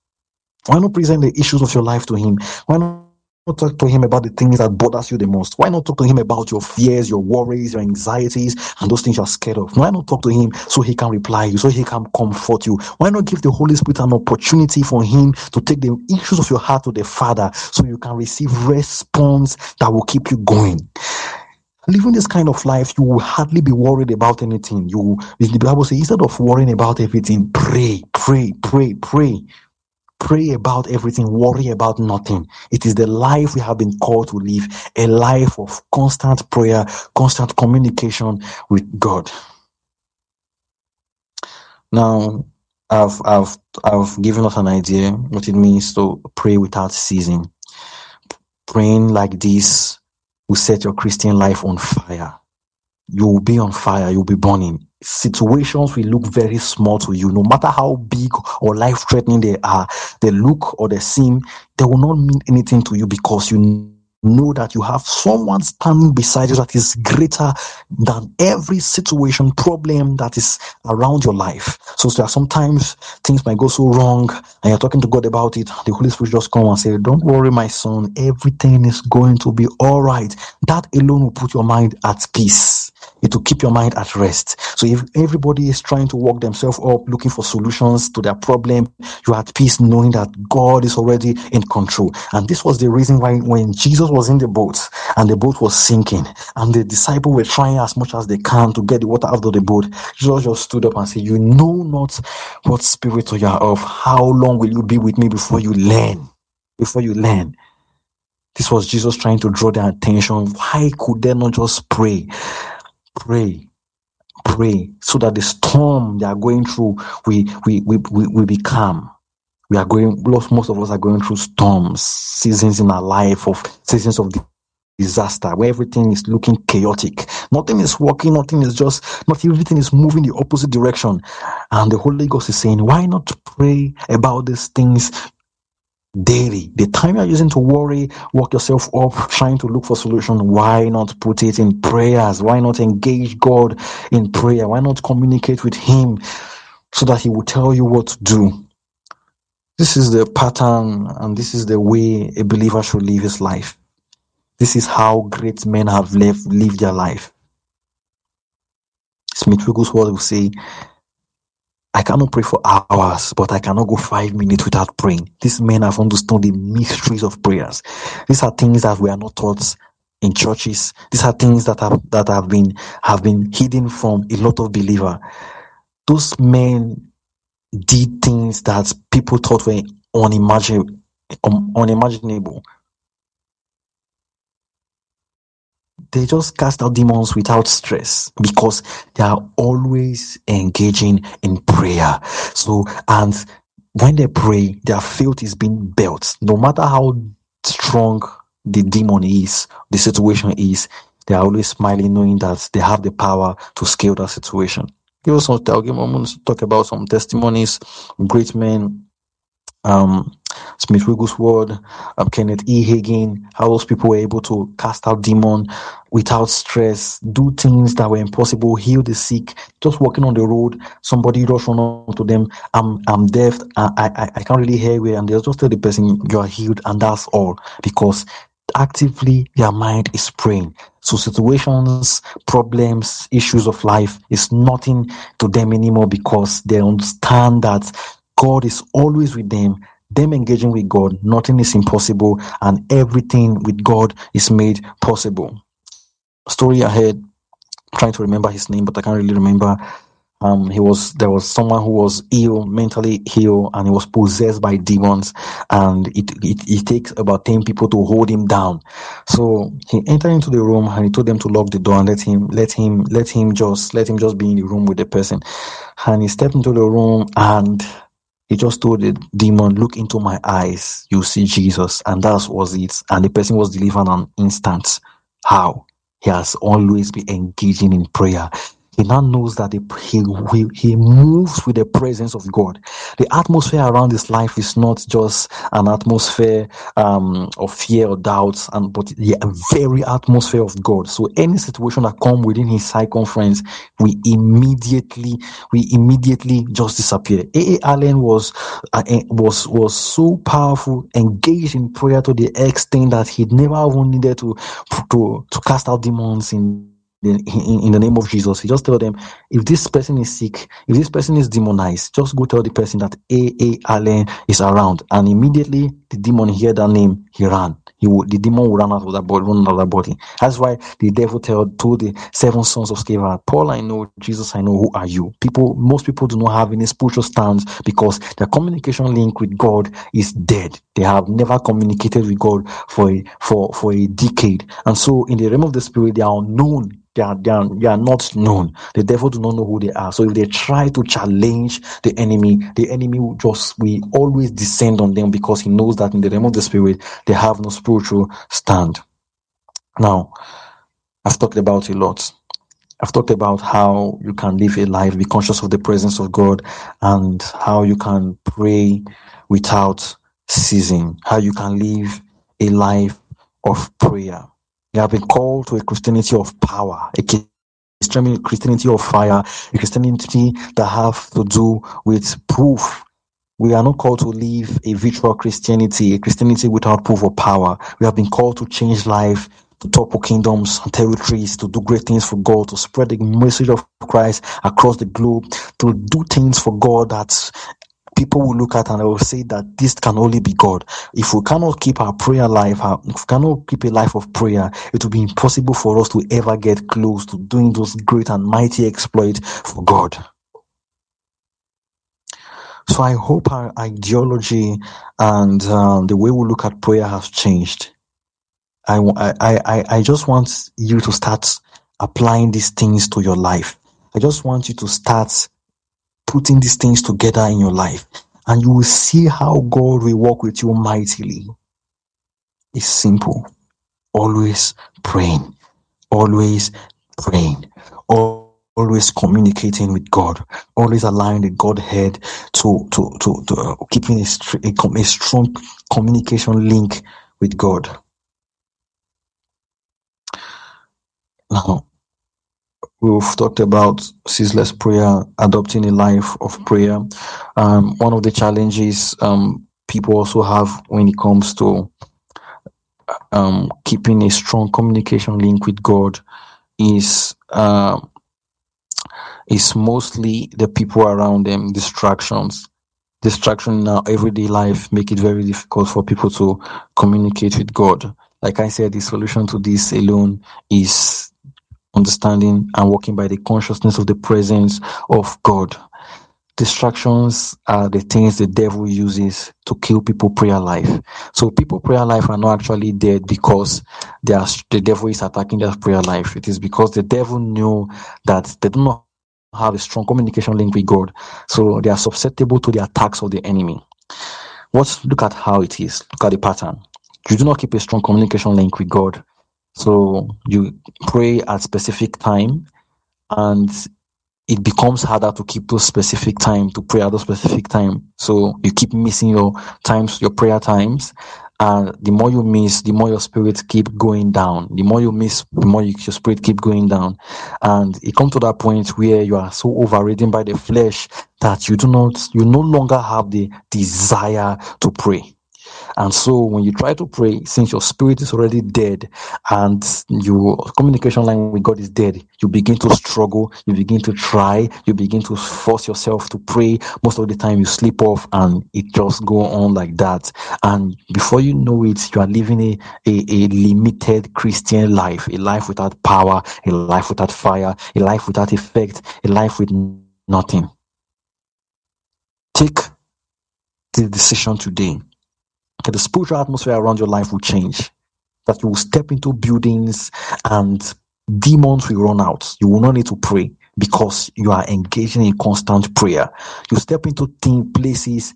Why not present the issues of your life to him? Why not talk to him about the things that bothers you the most? Why not talk to him about your fears, your worries, your anxieties, and those things you're scared of? Why not talk to him so he can reply you, so he can comfort you? Why not give the Holy Spirit an opportunity for him to take the issues of your heart to the Father so you can receive response that will keep you going? living this kind of life, you will hardly be worried about anything. You, the Bible says, instead of worrying about everything, pray, pray, pray, pray. Pray about everything, worry about nothing. It is the life we have been called to live, a life of constant prayer, constant communication with God. Now, I've I've I've given us an idea what it means to pray without ceasing. Praying like this will set your Christian life on fire. You will be on fire, you'll be burning. Situations will look very small to you, no matter how big or life threatening they are, they look or they seem, they will not mean anything to you because you know that you have someone standing beside you that is greater than every situation, problem that is around your life. So are sometimes things might go so wrong and you're talking to God about it. The Holy Spirit just come and say, don't worry, my son. Everything is going to be all right. That alone will put your mind at peace. It will keep your mind at rest. So if everybody is trying to work themselves up, looking for solutions to their problem, you're at peace knowing that God is already in control. And this was the reason why when Jesus was in the boat and the boat was sinking and the disciples were trying as much as they can to get the water out of the boat, Jesus just stood up and said, You know not what spirit you are of. How long will you be with me before you learn? Before you learn. This was Jesus trying to draw their attention. Why could they not just pray? Pray pray so that the storm they are going through we we we, we, we be calm. We are going most of us are going through storms seasons in our life of seasons of disaster where everything is looking chaotic. Nothing is working nothing is just not everything is moving the opposite direction. And the holy ghost is saying why not pray about these things daily. The time you're using to worry, work yourself up, trying to look for solution, why not put it in prayers? Why not engage God in prayer? Why not communicate with Him so that He will tell you what to do? This is the pattern and this is the way a believer should live his life. This is how great men have lived, lived their life. Smith Wigglesworth will say, I cannot pray for hours, but I cannot go five minutes without praying. These men have understood the mysteries of prayers. These are things that we are not taught in churches. These are things that have that have been have been hidden from a lot of believer. Those men did things that people thought were unimaginable. unimaginable. They just cast out demons without stress because they are always engaging in prayer. So, and when they pray, their faith is being built. No matter how strong the demon is, the situation is, they are always smiling, knowing that they have the power to scale that situation. Give us some, I'll moments talk about some testimonies, great men, um, Smith Wigglesworth, um, Kenneth E. Hagin, how those people were able to cast out demon without stress, do things that were impossible, heal the sick, just walking on the road, somebody just up to them, I'm, I'm deaf, I, I, I can't really hear you, and they'll just tell the person you are healed, and that's all, because actively their mind is praying. So situations, problems, issues of life is nothing to them anymore because they understand that God is always with them. Them engaging with God, nothing is impossible, and everything with God is made possible. Story ahead, trying to remember his name, but I can't really remember. Um, he was there was someone who was ill, mentally ill, and he was possessed by demons, and it, it it takes about ten people to hold him down. So he entered into the room and he told them to lock the door and let him let him let him just let him just be in the room with the person. And he stepped into the room and he just told the demon, Look into my eyes, you see Jesus. And that was it. And the person was delivered on instant. How? He has always been engaging in prayer. He now knows that he, he, he moves with the presence of God. The atmosphere around his life is not just an atmosphere um, of fear or doubts, and but the very atmosphere of God. So any situation that come within his circumference, we immediately we immediately just disappear. A. A. Allen was uh, eh, was was so powerful, engaged in prayer to the extent that he never even needed to to to cast out demons in in, in, the name of Jesus. He just tell them, if this person is sick, if this person is demonized, just go tell the person that A. A. Allen is around. And immediately the demon hear that name, he ran. He would, the demon will run out of that body, run out of that body. That's why the devil told, told the seven sons of Sceva, Paul, I know, Jesus, I know, who are you? People, most people do not have any spiritual stance because their communication link with God is dead. They have never communicated with God for a, for, for a decade. And so in the realm of the spirit, they are unknown they are, they, are, they are not known. The devil do not know who they are. So if they try to challenge the enemy, the enemy will just we always descend on them because he knows that in the realm of the spirit they have no spiritual stand. Now, I've talked about a lot. I've talked about how you can live a life, be conscious of the presence of God, and how you can pray without ceasing, how you can live a life of prayer. You have been called to a Christianity of power, a Christianity of fire, a Christianity that have to do with proof. We are not called to live a virtual Christianity, a Christianity without proof of power. We have been called to change life, to topple kingdoms and territories, to do great things for God, to spread the message of Christ across the globe, to do things for God that people will look at and they will say that this can only be God. If we cannot keep our prayer life, if we cannot keep a life of prayer, it will be impossible for us to ever get close to doing those great and mighty exploits for God. So I hope our ideology and um, the way we look at prayer has changed. I, I, I, I just want you to start applying these things to your life. I just want you to start putting these things together in your life, and you will see how God will work with you mightily. It's simple. Always praying, always praying, always communicating with God, always allowing the Godhead to to to, to uh, keeping a, a, a strong communication link with God. Now, We've talked about ceaseless prayer, adopting a life of prayer. Um, one of the challenges um, people also have when it comes to um, keeping a strong communication link with God is uh, is mostly the people around them, distractions. Distraction in our everyday life make it very difficult for people to communicate with God. Like I said, the solution to this alone is understanding and walking by the consciousness of the presence of God. Distractions are the things the devil uses to kill people prayer life. So people prayer life are not actually dead because they are, the devil is attacking their prayer life. It is because the devil knew that they do not have a strong communication link with God. So they are susceptible to the attacks of the enemy. What look at how it is. Look at the pattern. You do not keep a strong communication link with God so you pray at specific time and it becomes harder to keep those specific time to pray at those specific time. So you keep missing your times, your prayer times. And the more you miss, the more your spirit keep going down. The more you miss, the more you, your spirit keep going down. And it comes to that point where you are so overridden by the flesh that you do not, you no longer have the desire to pray. And so when you try to pray, since your spirit is already dead and your communication line with God is dead, you begin to struggle, you begin to try, you begin to force yourself to pray. Most of the time you sleep off and it just go on like that. And before you know it, you are living a, a, a limited Christian life, a life without power, a life without fire, a life without effect, a life with nothing. Take the decision today the spiritual atmosphere around your life will change. That you will step into buildings and demons will run out. You will not need to pray because you are engaging in constant prayer. You step into thin places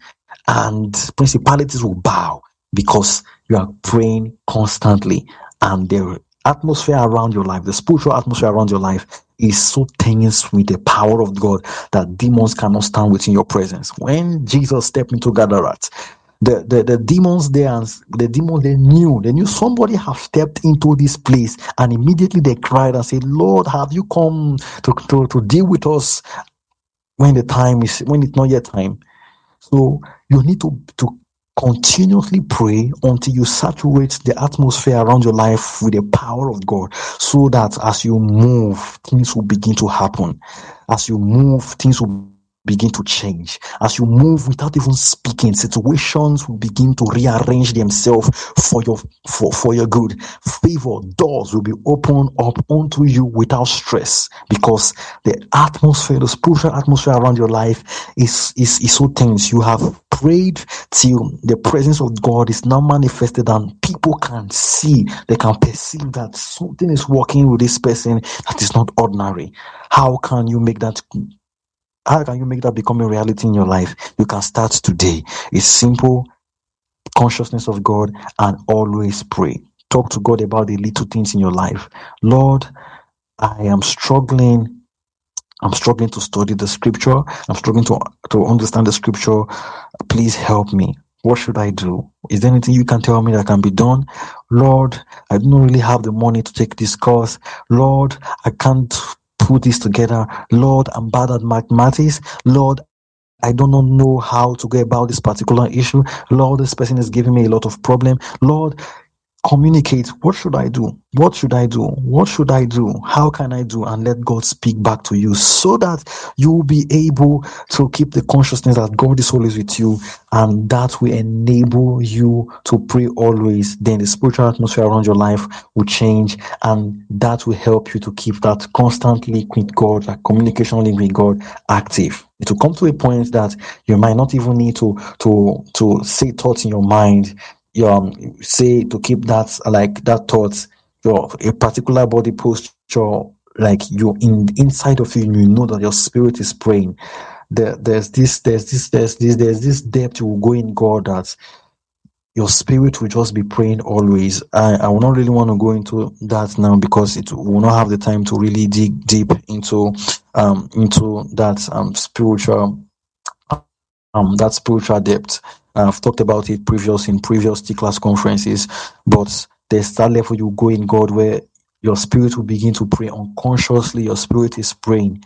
and principalities will bow because you are praying constantly and the atmosphere around your life, the spiritual atmosphere around your life is so tense with the power of God that demons cannot stand within your presence. When Jesus stepped into Gadarat, the, the, the demons and the demons they knew they knew somebody have stepped into this place and immediately they cried and said lord have you come to, to, to deal with us when the time is when it's not yet time so you need to to continuously pray until you saturate the atmosphere around your life with the power of God so that as you move, things will begin to happen. As you move, things will begin to change. As you move without even speaking, situations will begin to rearrange themselves for your for, for your good. Favor doors will be opened up onto you without stress because the atmosphere, the spiritual atmosphere around your life is is, is so tense. You have prayed till the presence of God is now manifested and people can see, they can perceive that something is working with this person that is not ordinary. How can you make that how can you make that become a reality in your life? You can start today. It's simple consciousness of God and always pray. Talk to God about the little things in your life. Lord, I am struggling. I'm struggling to study the scripture. I'm struggling to, to understand the scripture. Please help me. What should I do? Is there anything you can tell me that can be done? Lord, I don't really have the money to take this course. Lord, I can't put this together. Lord, I'm bad at mathematics. Lord, I do not know how to go about this particular issue. Lord, this person is giving me a lot of problem. Lord, communicate what should i do? What should i do? What should i do? How can i do? And let god speak back to you so that you will be able to keep the consciousness that god is always with you and that will enable you to pray always. Then the spiritual atmosphere around your life will change and that will help you to keep that constant link with god that communication link with god active. It will come to a point that you might not even need to to to say thoughts in your mind you um, say to keep that like that thought your a particular body posture like you in inside of you you know that your spirit is praying. There, there's this there's this there's this there's this depth you will go in god that your spirit will just be praying always. I i will not really want to go into that now because it will not have the time to really dig deep into um into that um spiritual um that spiritual depth I've talked about it previous in previous T class conferences, but there's that level you go in God where your spirit will begin to pray unconsciously. Your spirit is praying.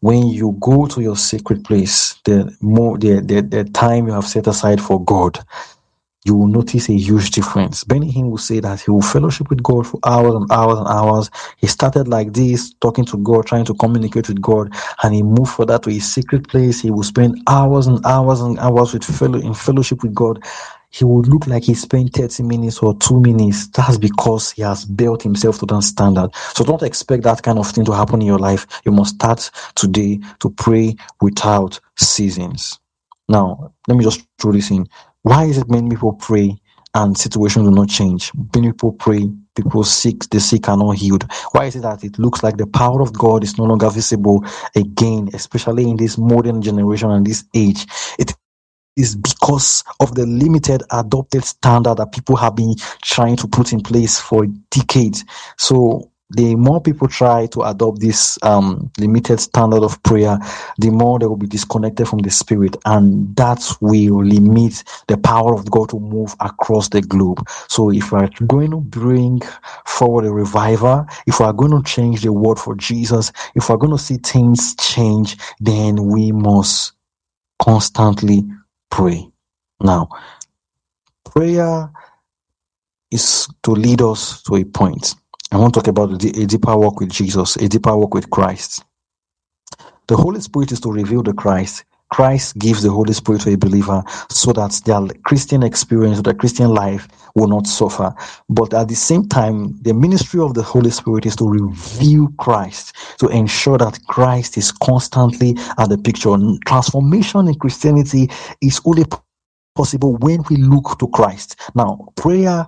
When you go to your sacred place, the more the, the, the time you have set aside for God, you will notice a huge difference. Benny Hinn will say that he will fellowship with God for hours and hours and hours. He started like this, talking to God, trying to communicate with God, and he moved for that to his secret place. He will spend hours and hours and hours with fellow in fellowship with God. He would look like he spent 30 minutes or two minutes. That's because he has built himself to that standard. So don't expect that kind of thing to happen in your life. You must start today to pray without seasons. Now, let me just throw this in. Why is it many people pray and situations do not change? Many people pray, people sick, the sick are not healed. Why is it that it looks like the power of God is no longer visible again, especially in this modern generation and this age? It is because of the limited adopted standard that people have been trying to put in place for decades. So the more people try to adopt this um, limited standard of prayer, the more they will be disconnected from the spirit, and that will limit the power of God to move across the globe. So, if we're going to bring forward a revival, if we're going to change the world for Jesus, if we're going to see things change, then we must constantly pray. Now, prayer is to lead us to a point I want to talk about a deeper walk with Jesus, a deeper walk with Christ. The Holy Spirit is to reveal the Christ. Christ gives the Holy Spirit to a believer so that their Christian experience, their Christian life will not suffer. But at the same time, the ministry of the Holy Spirit is to reveal Christ, to ensure that Christ is constantly at the picture. Transformation in Christianity is only possible when we look to Christ. Now, prayer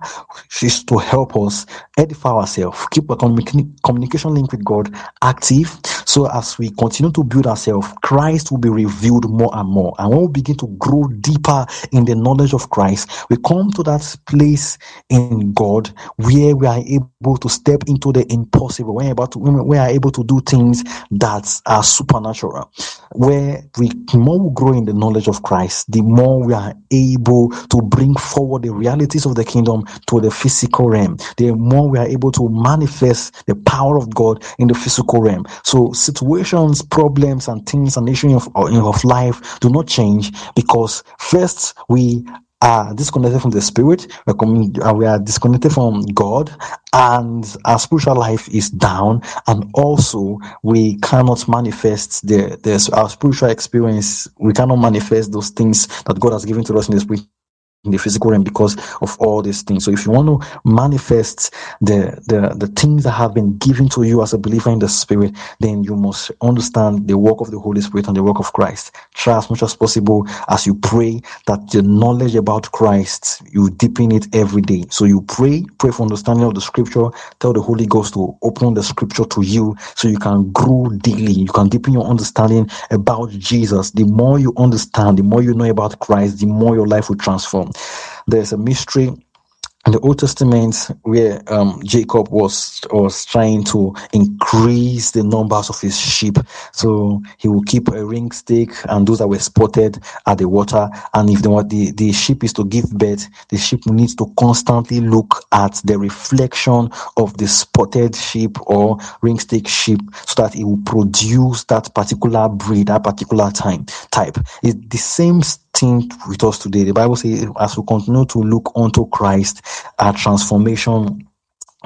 is to help us edify ourselves, keep a communication link with God active. So as we continue to build ourselves, Christ will be revealed more and more. And when we begin to grow deeper in the knowledge of Christ, we come to that place in God where we are able to step into the impossible. To, we are able to do things that are supernatural. Where we more we grow in the knowledge of Christ, the more we are able to bring forward the realities of the kingdom to the physical realm, the more we are able to manifest the power of God in the physical realm. So situations, problems, and things and issues of, of life do not change because first we are disconnected from the spirit, we're coming, uh, we are disconnected from God, and our spiritual life is down, and also we cannot manifest the, the our spiritual experience. We cannot manifest those things that God has given to us in the spirit in the physical realm because of all these things. So if you want to manifest the, the, the things that have been given to you as a believer in the spirit, then you must understand the work of the Holy Spirit and the work of Christ. Try as much as possible as you pray that the knowledge about Christ, you deepen it every day. So you pray, pray for understanding of the scripture, tell the Holy Ghost to open the scripture to you so you can grow daily. You can deepen your understanding about Jesus. The more you understand, the more you know about Christ, the more your life will transform. There's a mystery in the Old Testament where um, Jacob was was trying to increase the numbers of his sheep. So he will keep a ring stick and those that were spotted at the water. And if the, the, the sheep is to give birth, the sheep needs to constantly look at the reflection of the spotted sheep or ring stick sheep so that it will produce that particular breed, that particular time type. It's the same thing with us today. The Bible says, as we continue to look unto Christ, our transformation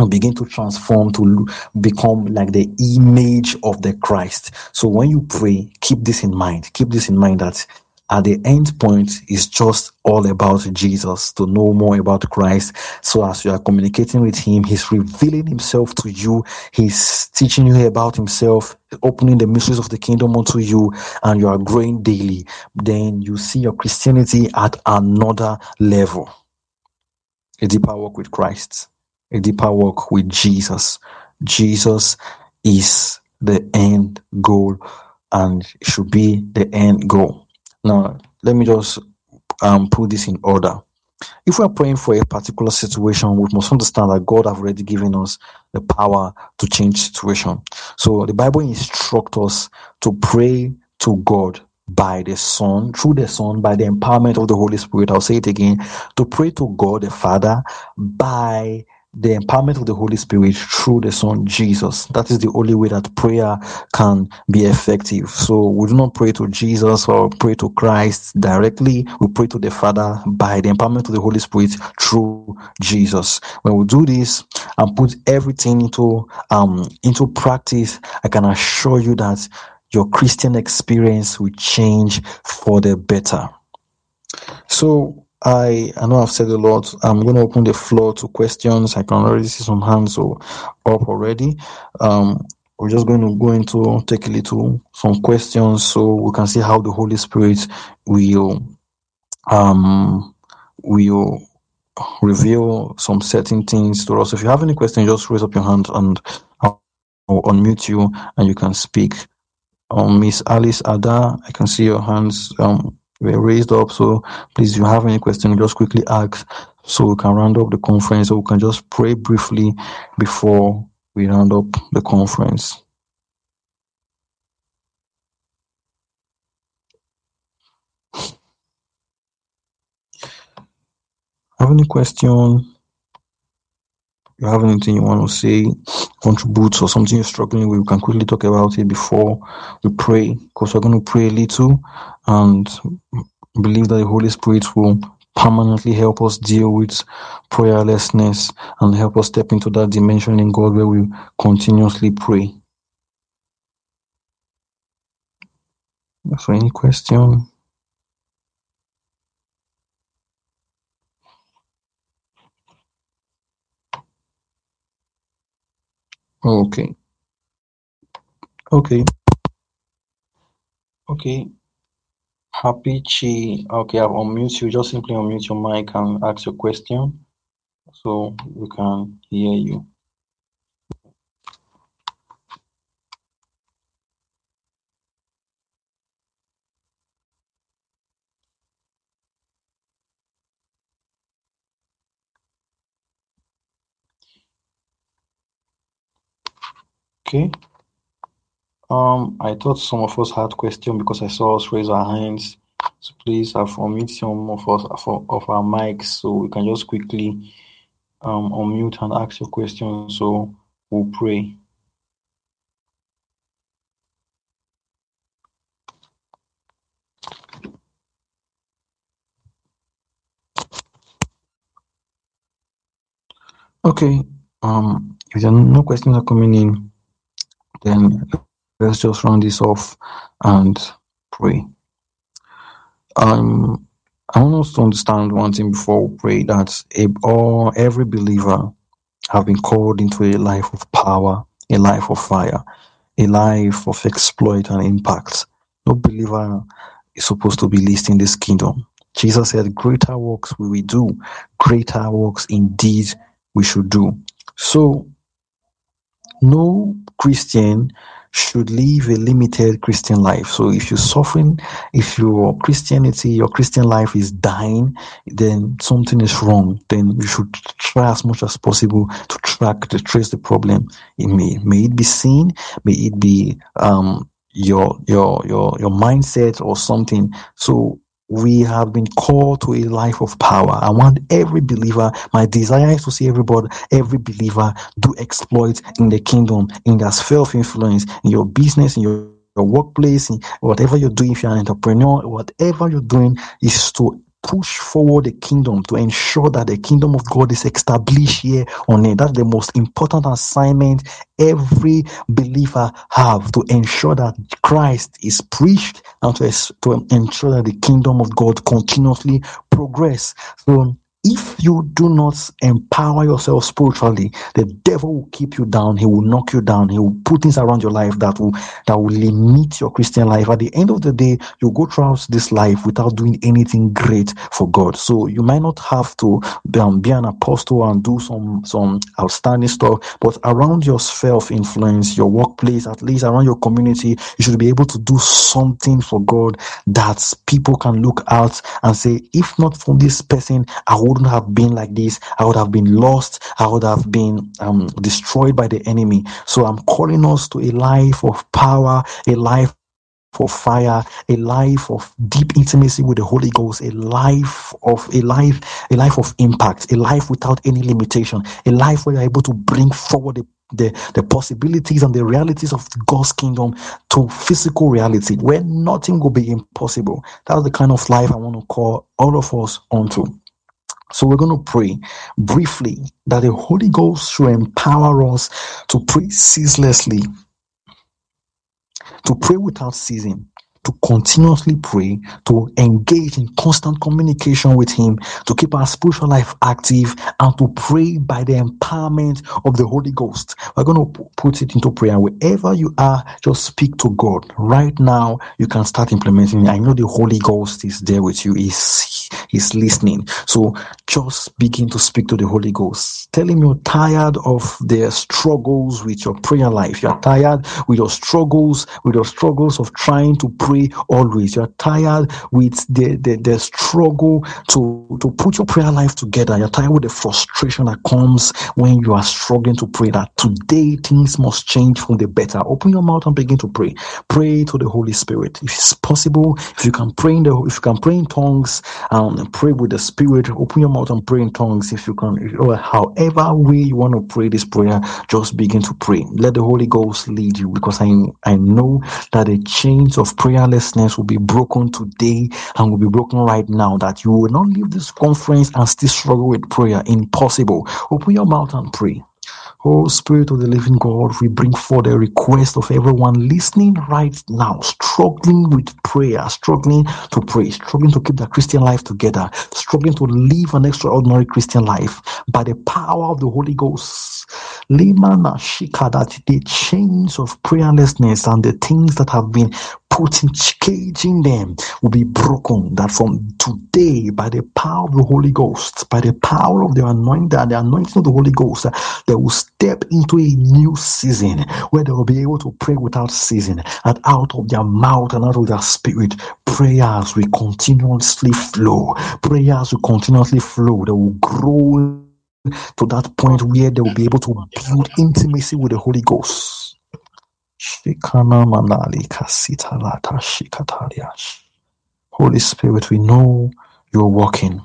begin to transform to become like the image of the Christ. So when you pray, keep this in mind. Keep this in mind that at the end point is just all about Jesus, to know more about Christ. So as you are communicating with him, he's revealing himself to you. He's teaching you about himself, opening the mysteries of the kingdom unto you, and you are growing daily. Then you see your Christianity at another level. A deeper walk with Christ, a deeper walk with Jesus. Jesus is the end goal and should be the end goal. Now, let me just um, put this in order. If we are praying for a particular situation, we must understand that God have already given us the power to change situation. So the Bible instructs us to pray to God by the Son, through the Son, by the empowerment of the Holy Spirit. I'll say it again. To pray to God the Father by the empowerment of the Holy Spirit through the Son Jesus. That is the only way that prayer can be effective. So we do not pray to Jesus or pray to Christ directly. We pray to the Father by the empowerment of the Holy Spirit through Jesus. When we do this and put everything into um into practice, I can assure you that your Christian experience will change for the better. So I I know I've said a lot. I'm going to open the floor to questions. I can already see some hands up already. Um, we're just going to go into take a little some questions so we can see how the Holy Spirit will um will reveal some certain things to us. If you have any questions, just raise up your hand and I'll unmute you and you can speak. Um, Miss Alice Ada, I can see your hands. Um, were raised up. So please, if you have any question, just quickly ask so we can round up the conference. So we can just pray briefly before we round up the conference. Have any question? You have anything you want to say, contribute, or something you're struggling with? We can quickly talk about it before we pray, because we're going to pray a little and believe that the Holy Spirit will permanently help us deal with prayerlessness and help us step into that dimension in God where we continuously pray. So, any question? Okay. Okay. Okay. Happy Chi. Okay, I've unmute you. Just simply unmute your mic and ask your question so we can hear you. Okay. Um, I thought some of us had questions because I saw us raise our hands. So please, uh, I've unmute some of us uh, of our mics so we can just quickly um, unmute and ask your questions. So we'll pray. Okay. Um, if there are no questions are coming in, then let's just round this off and pray. Um, I want us to understand one thing before we pray that all every believer have been called into a life of power, a life of fire, a life of exploit and impact. No believer is supposed to be least in this kingdom. Jesus said, Greater works will we do, greater works indeed we should do. So, no Christian should live a limited Christian life. So if you're suffering, if your Christianity, your Christian life is dying, then something is wrong. Then you should try as much as possible to track, to trace the problem. It may, may it be sin, may it be, um, your, your, your, your mindset or something. So we have been called to a life of power. I want every believer, my desire is to see everybody, every believer do exploits in the kingdom, in their sphere of influence, in your business, in your, your workplace, in whatever you're doing, if you're an entrepreneur, whatever you're doing is to push forward the kingdom to ensure that the kingdom of God is established here on earth. That's the most important assignment every believer have to ensure that Christ is preached and to, to ensure that the kingdom of God continuously progress. So if you do not empower yourself spiritually, the devil will keep you down. He will knock you down. He will put things around your life that will that will limit your Christian life. At the end of the day, you go throughout this life without doing anything great for God. So you might not have to um, be an apostle and do some some outstanding stuff, but around your sphere of influence, your workplace, at least around your community, you should be able to do something for God that people can look out and say, if not for this person, I would wouldn't have been like this. I would have been lost. I would have been um, destroyed by the enemy. So I'm calling us to a life of power, a life of fire, a life of deep intimacy with the Holy Ghost, a life of a life, a life of impact, a life without any limitation, a life where you're able to bring forward the the, the possibilities and the realities of God's kingdom to physical reality where nothing will be impossible. That's the kind of life I want to call all of us onto. So we're going to pray briefly that the Holy Ghost should empower us to pray ceaselessly, to pray without ceasing, to continuously pray, to engage in constant communication with Him, to keep our spiritual life active, and to pray by the empowerment of the Holy Ghost. We're going to put it into prayer. Wherever you are, just speak to God. Right now, you can start implementing. I know the Holy Ghost is there with you. He's, he's listening. So just begin to speak to the Holy Ghost. Tell Him you're tired of the struggles with your prayer life. You're tired with your struggles, with your struggles of trying to pray always. You're tired with the, the, the struggle to, to put your prayer life together. You're tired with the frustration that comes when you are struggling to pray that today things must change for the better. Open your mouth and begin to pray. Pray to the Holy Spirit. If it's possible, if you can pray in the, if you can pray in tongues, um, pray with the Spirit. Open your mouth and pray in tongues. If you can, or however way you want to pray this prayer, just begin to pray. Let the Holy Ghost lead you because I, I know that the chains of prayerlessness will be broken today and will be broken right now. That you will not leave this conference and still struggle with prayer. Impossible. Open your mouth and pray. Oh, Spirit of the living God, we bring forth a request of everyone listening right now, struggling with prayer, struggling to pray, struggling to keep their Christian life together, struggling to live an extraordinary Christian life by the power of the Holy Ghost. Limana Shika, that the chains of prayerlessness and the things that have been putting caging them will be broken. That from today, by the power of the Holy Ghost, by the power of the anointing, the anointing of the Holy Ghost, they will step into a new season where they will be able to pray without ceasing, and out of their mouth and out of their spirit, prayers will continuously flow. Prayers will continuously flow. They will grow to that point where they will be able to build intimacy with the Holy Ghost. Holy Spirit, we know you're working.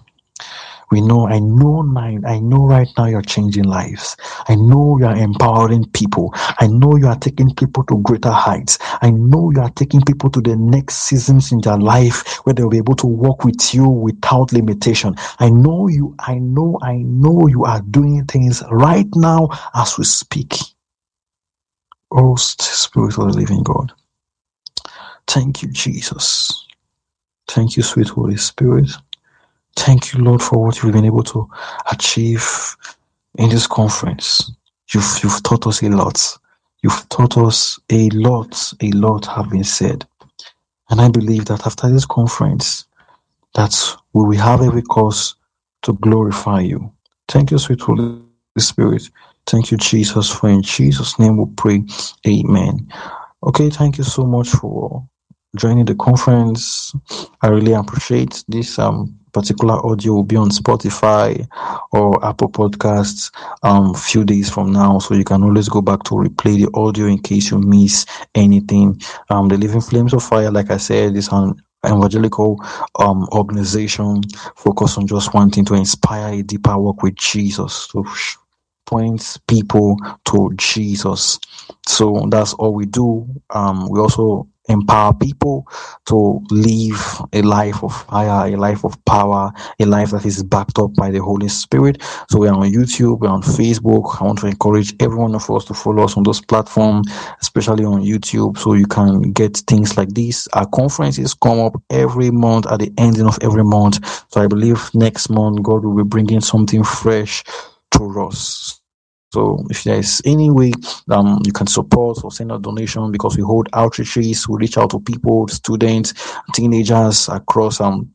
We know, I know, I know right now you're changing lives. I know you are empowering people. I know you are taking people to greater heights. I know you are taking people to the next seasons in their life where they'll be able to walk with you without limitation. I know you, I know, I know you are doing things right now as we speak. Spirit of the living God. Thank you, Jesus. Thank you, sweet Holy Spirit. Thank you, Lord, for what you've been able to achieve in this conference. You've, you've taught us a lot. You've taught us a lot, a lot have been said. And I believe that after this conference, that we will have every cause to glorify you. Thank you, sweet Holy Spirit. Thank you, Jesus, for in Jesus' name we pray. Amen. Okay, thank you so much for joining the conference. I really appreciate this um particular audio will be on Spotify or Apple Podcasts um few days from now. So you can always go back to replay the audio in case you miss anything. Um the Living Flames of Fire, like I said, is an evangelical um organization focused on just wanting to inspire a deeper work with Jesus. So points people to Jesus. So that's all we do. Um, we also empower people to live a life of fire, a life of power, a life that is backed up by the Holy Spirit. So we're on YouTube, we're on Facebook. I want to encourage every one of us to follow us on those platforms, especially on YouTube, so you can get things like this. Our conferences come up every month at the ending of every month. So I believe next month God will be bringing something fresh to us. So if there's any way um, you can support or send a donation because we hold outreaches, we reach out to people, students, teenagers across um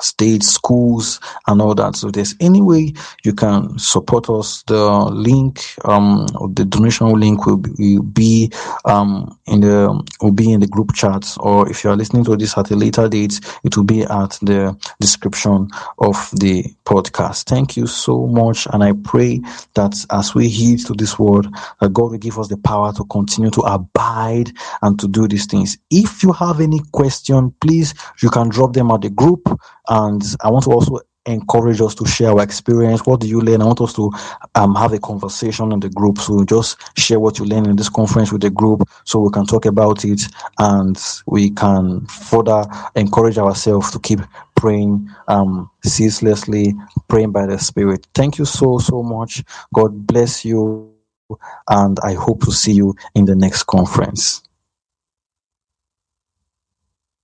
states, schools, and all that. So there's any way you can support us, the link, um, the donation link will be, will be um, in the will be in the group chat, or if you are listening to this at a later date, it will be at the description of the podcast. Thank you so much, and I pray that as we heed to this word, that God will give us the power to continue to abide and to do these things. If you have any question, please you can drop them at the group and I want to also encourage us to share our experience. What do you learn? I want us to um, have a conversation in the group. So just share what you learn in this conference with the group so we can talk about it and we can further encourage ourselves to keep praying um, ceaselessly, praying by the Spirit. Thank you so, so much. God bless you. And I hope to see you in the next conference.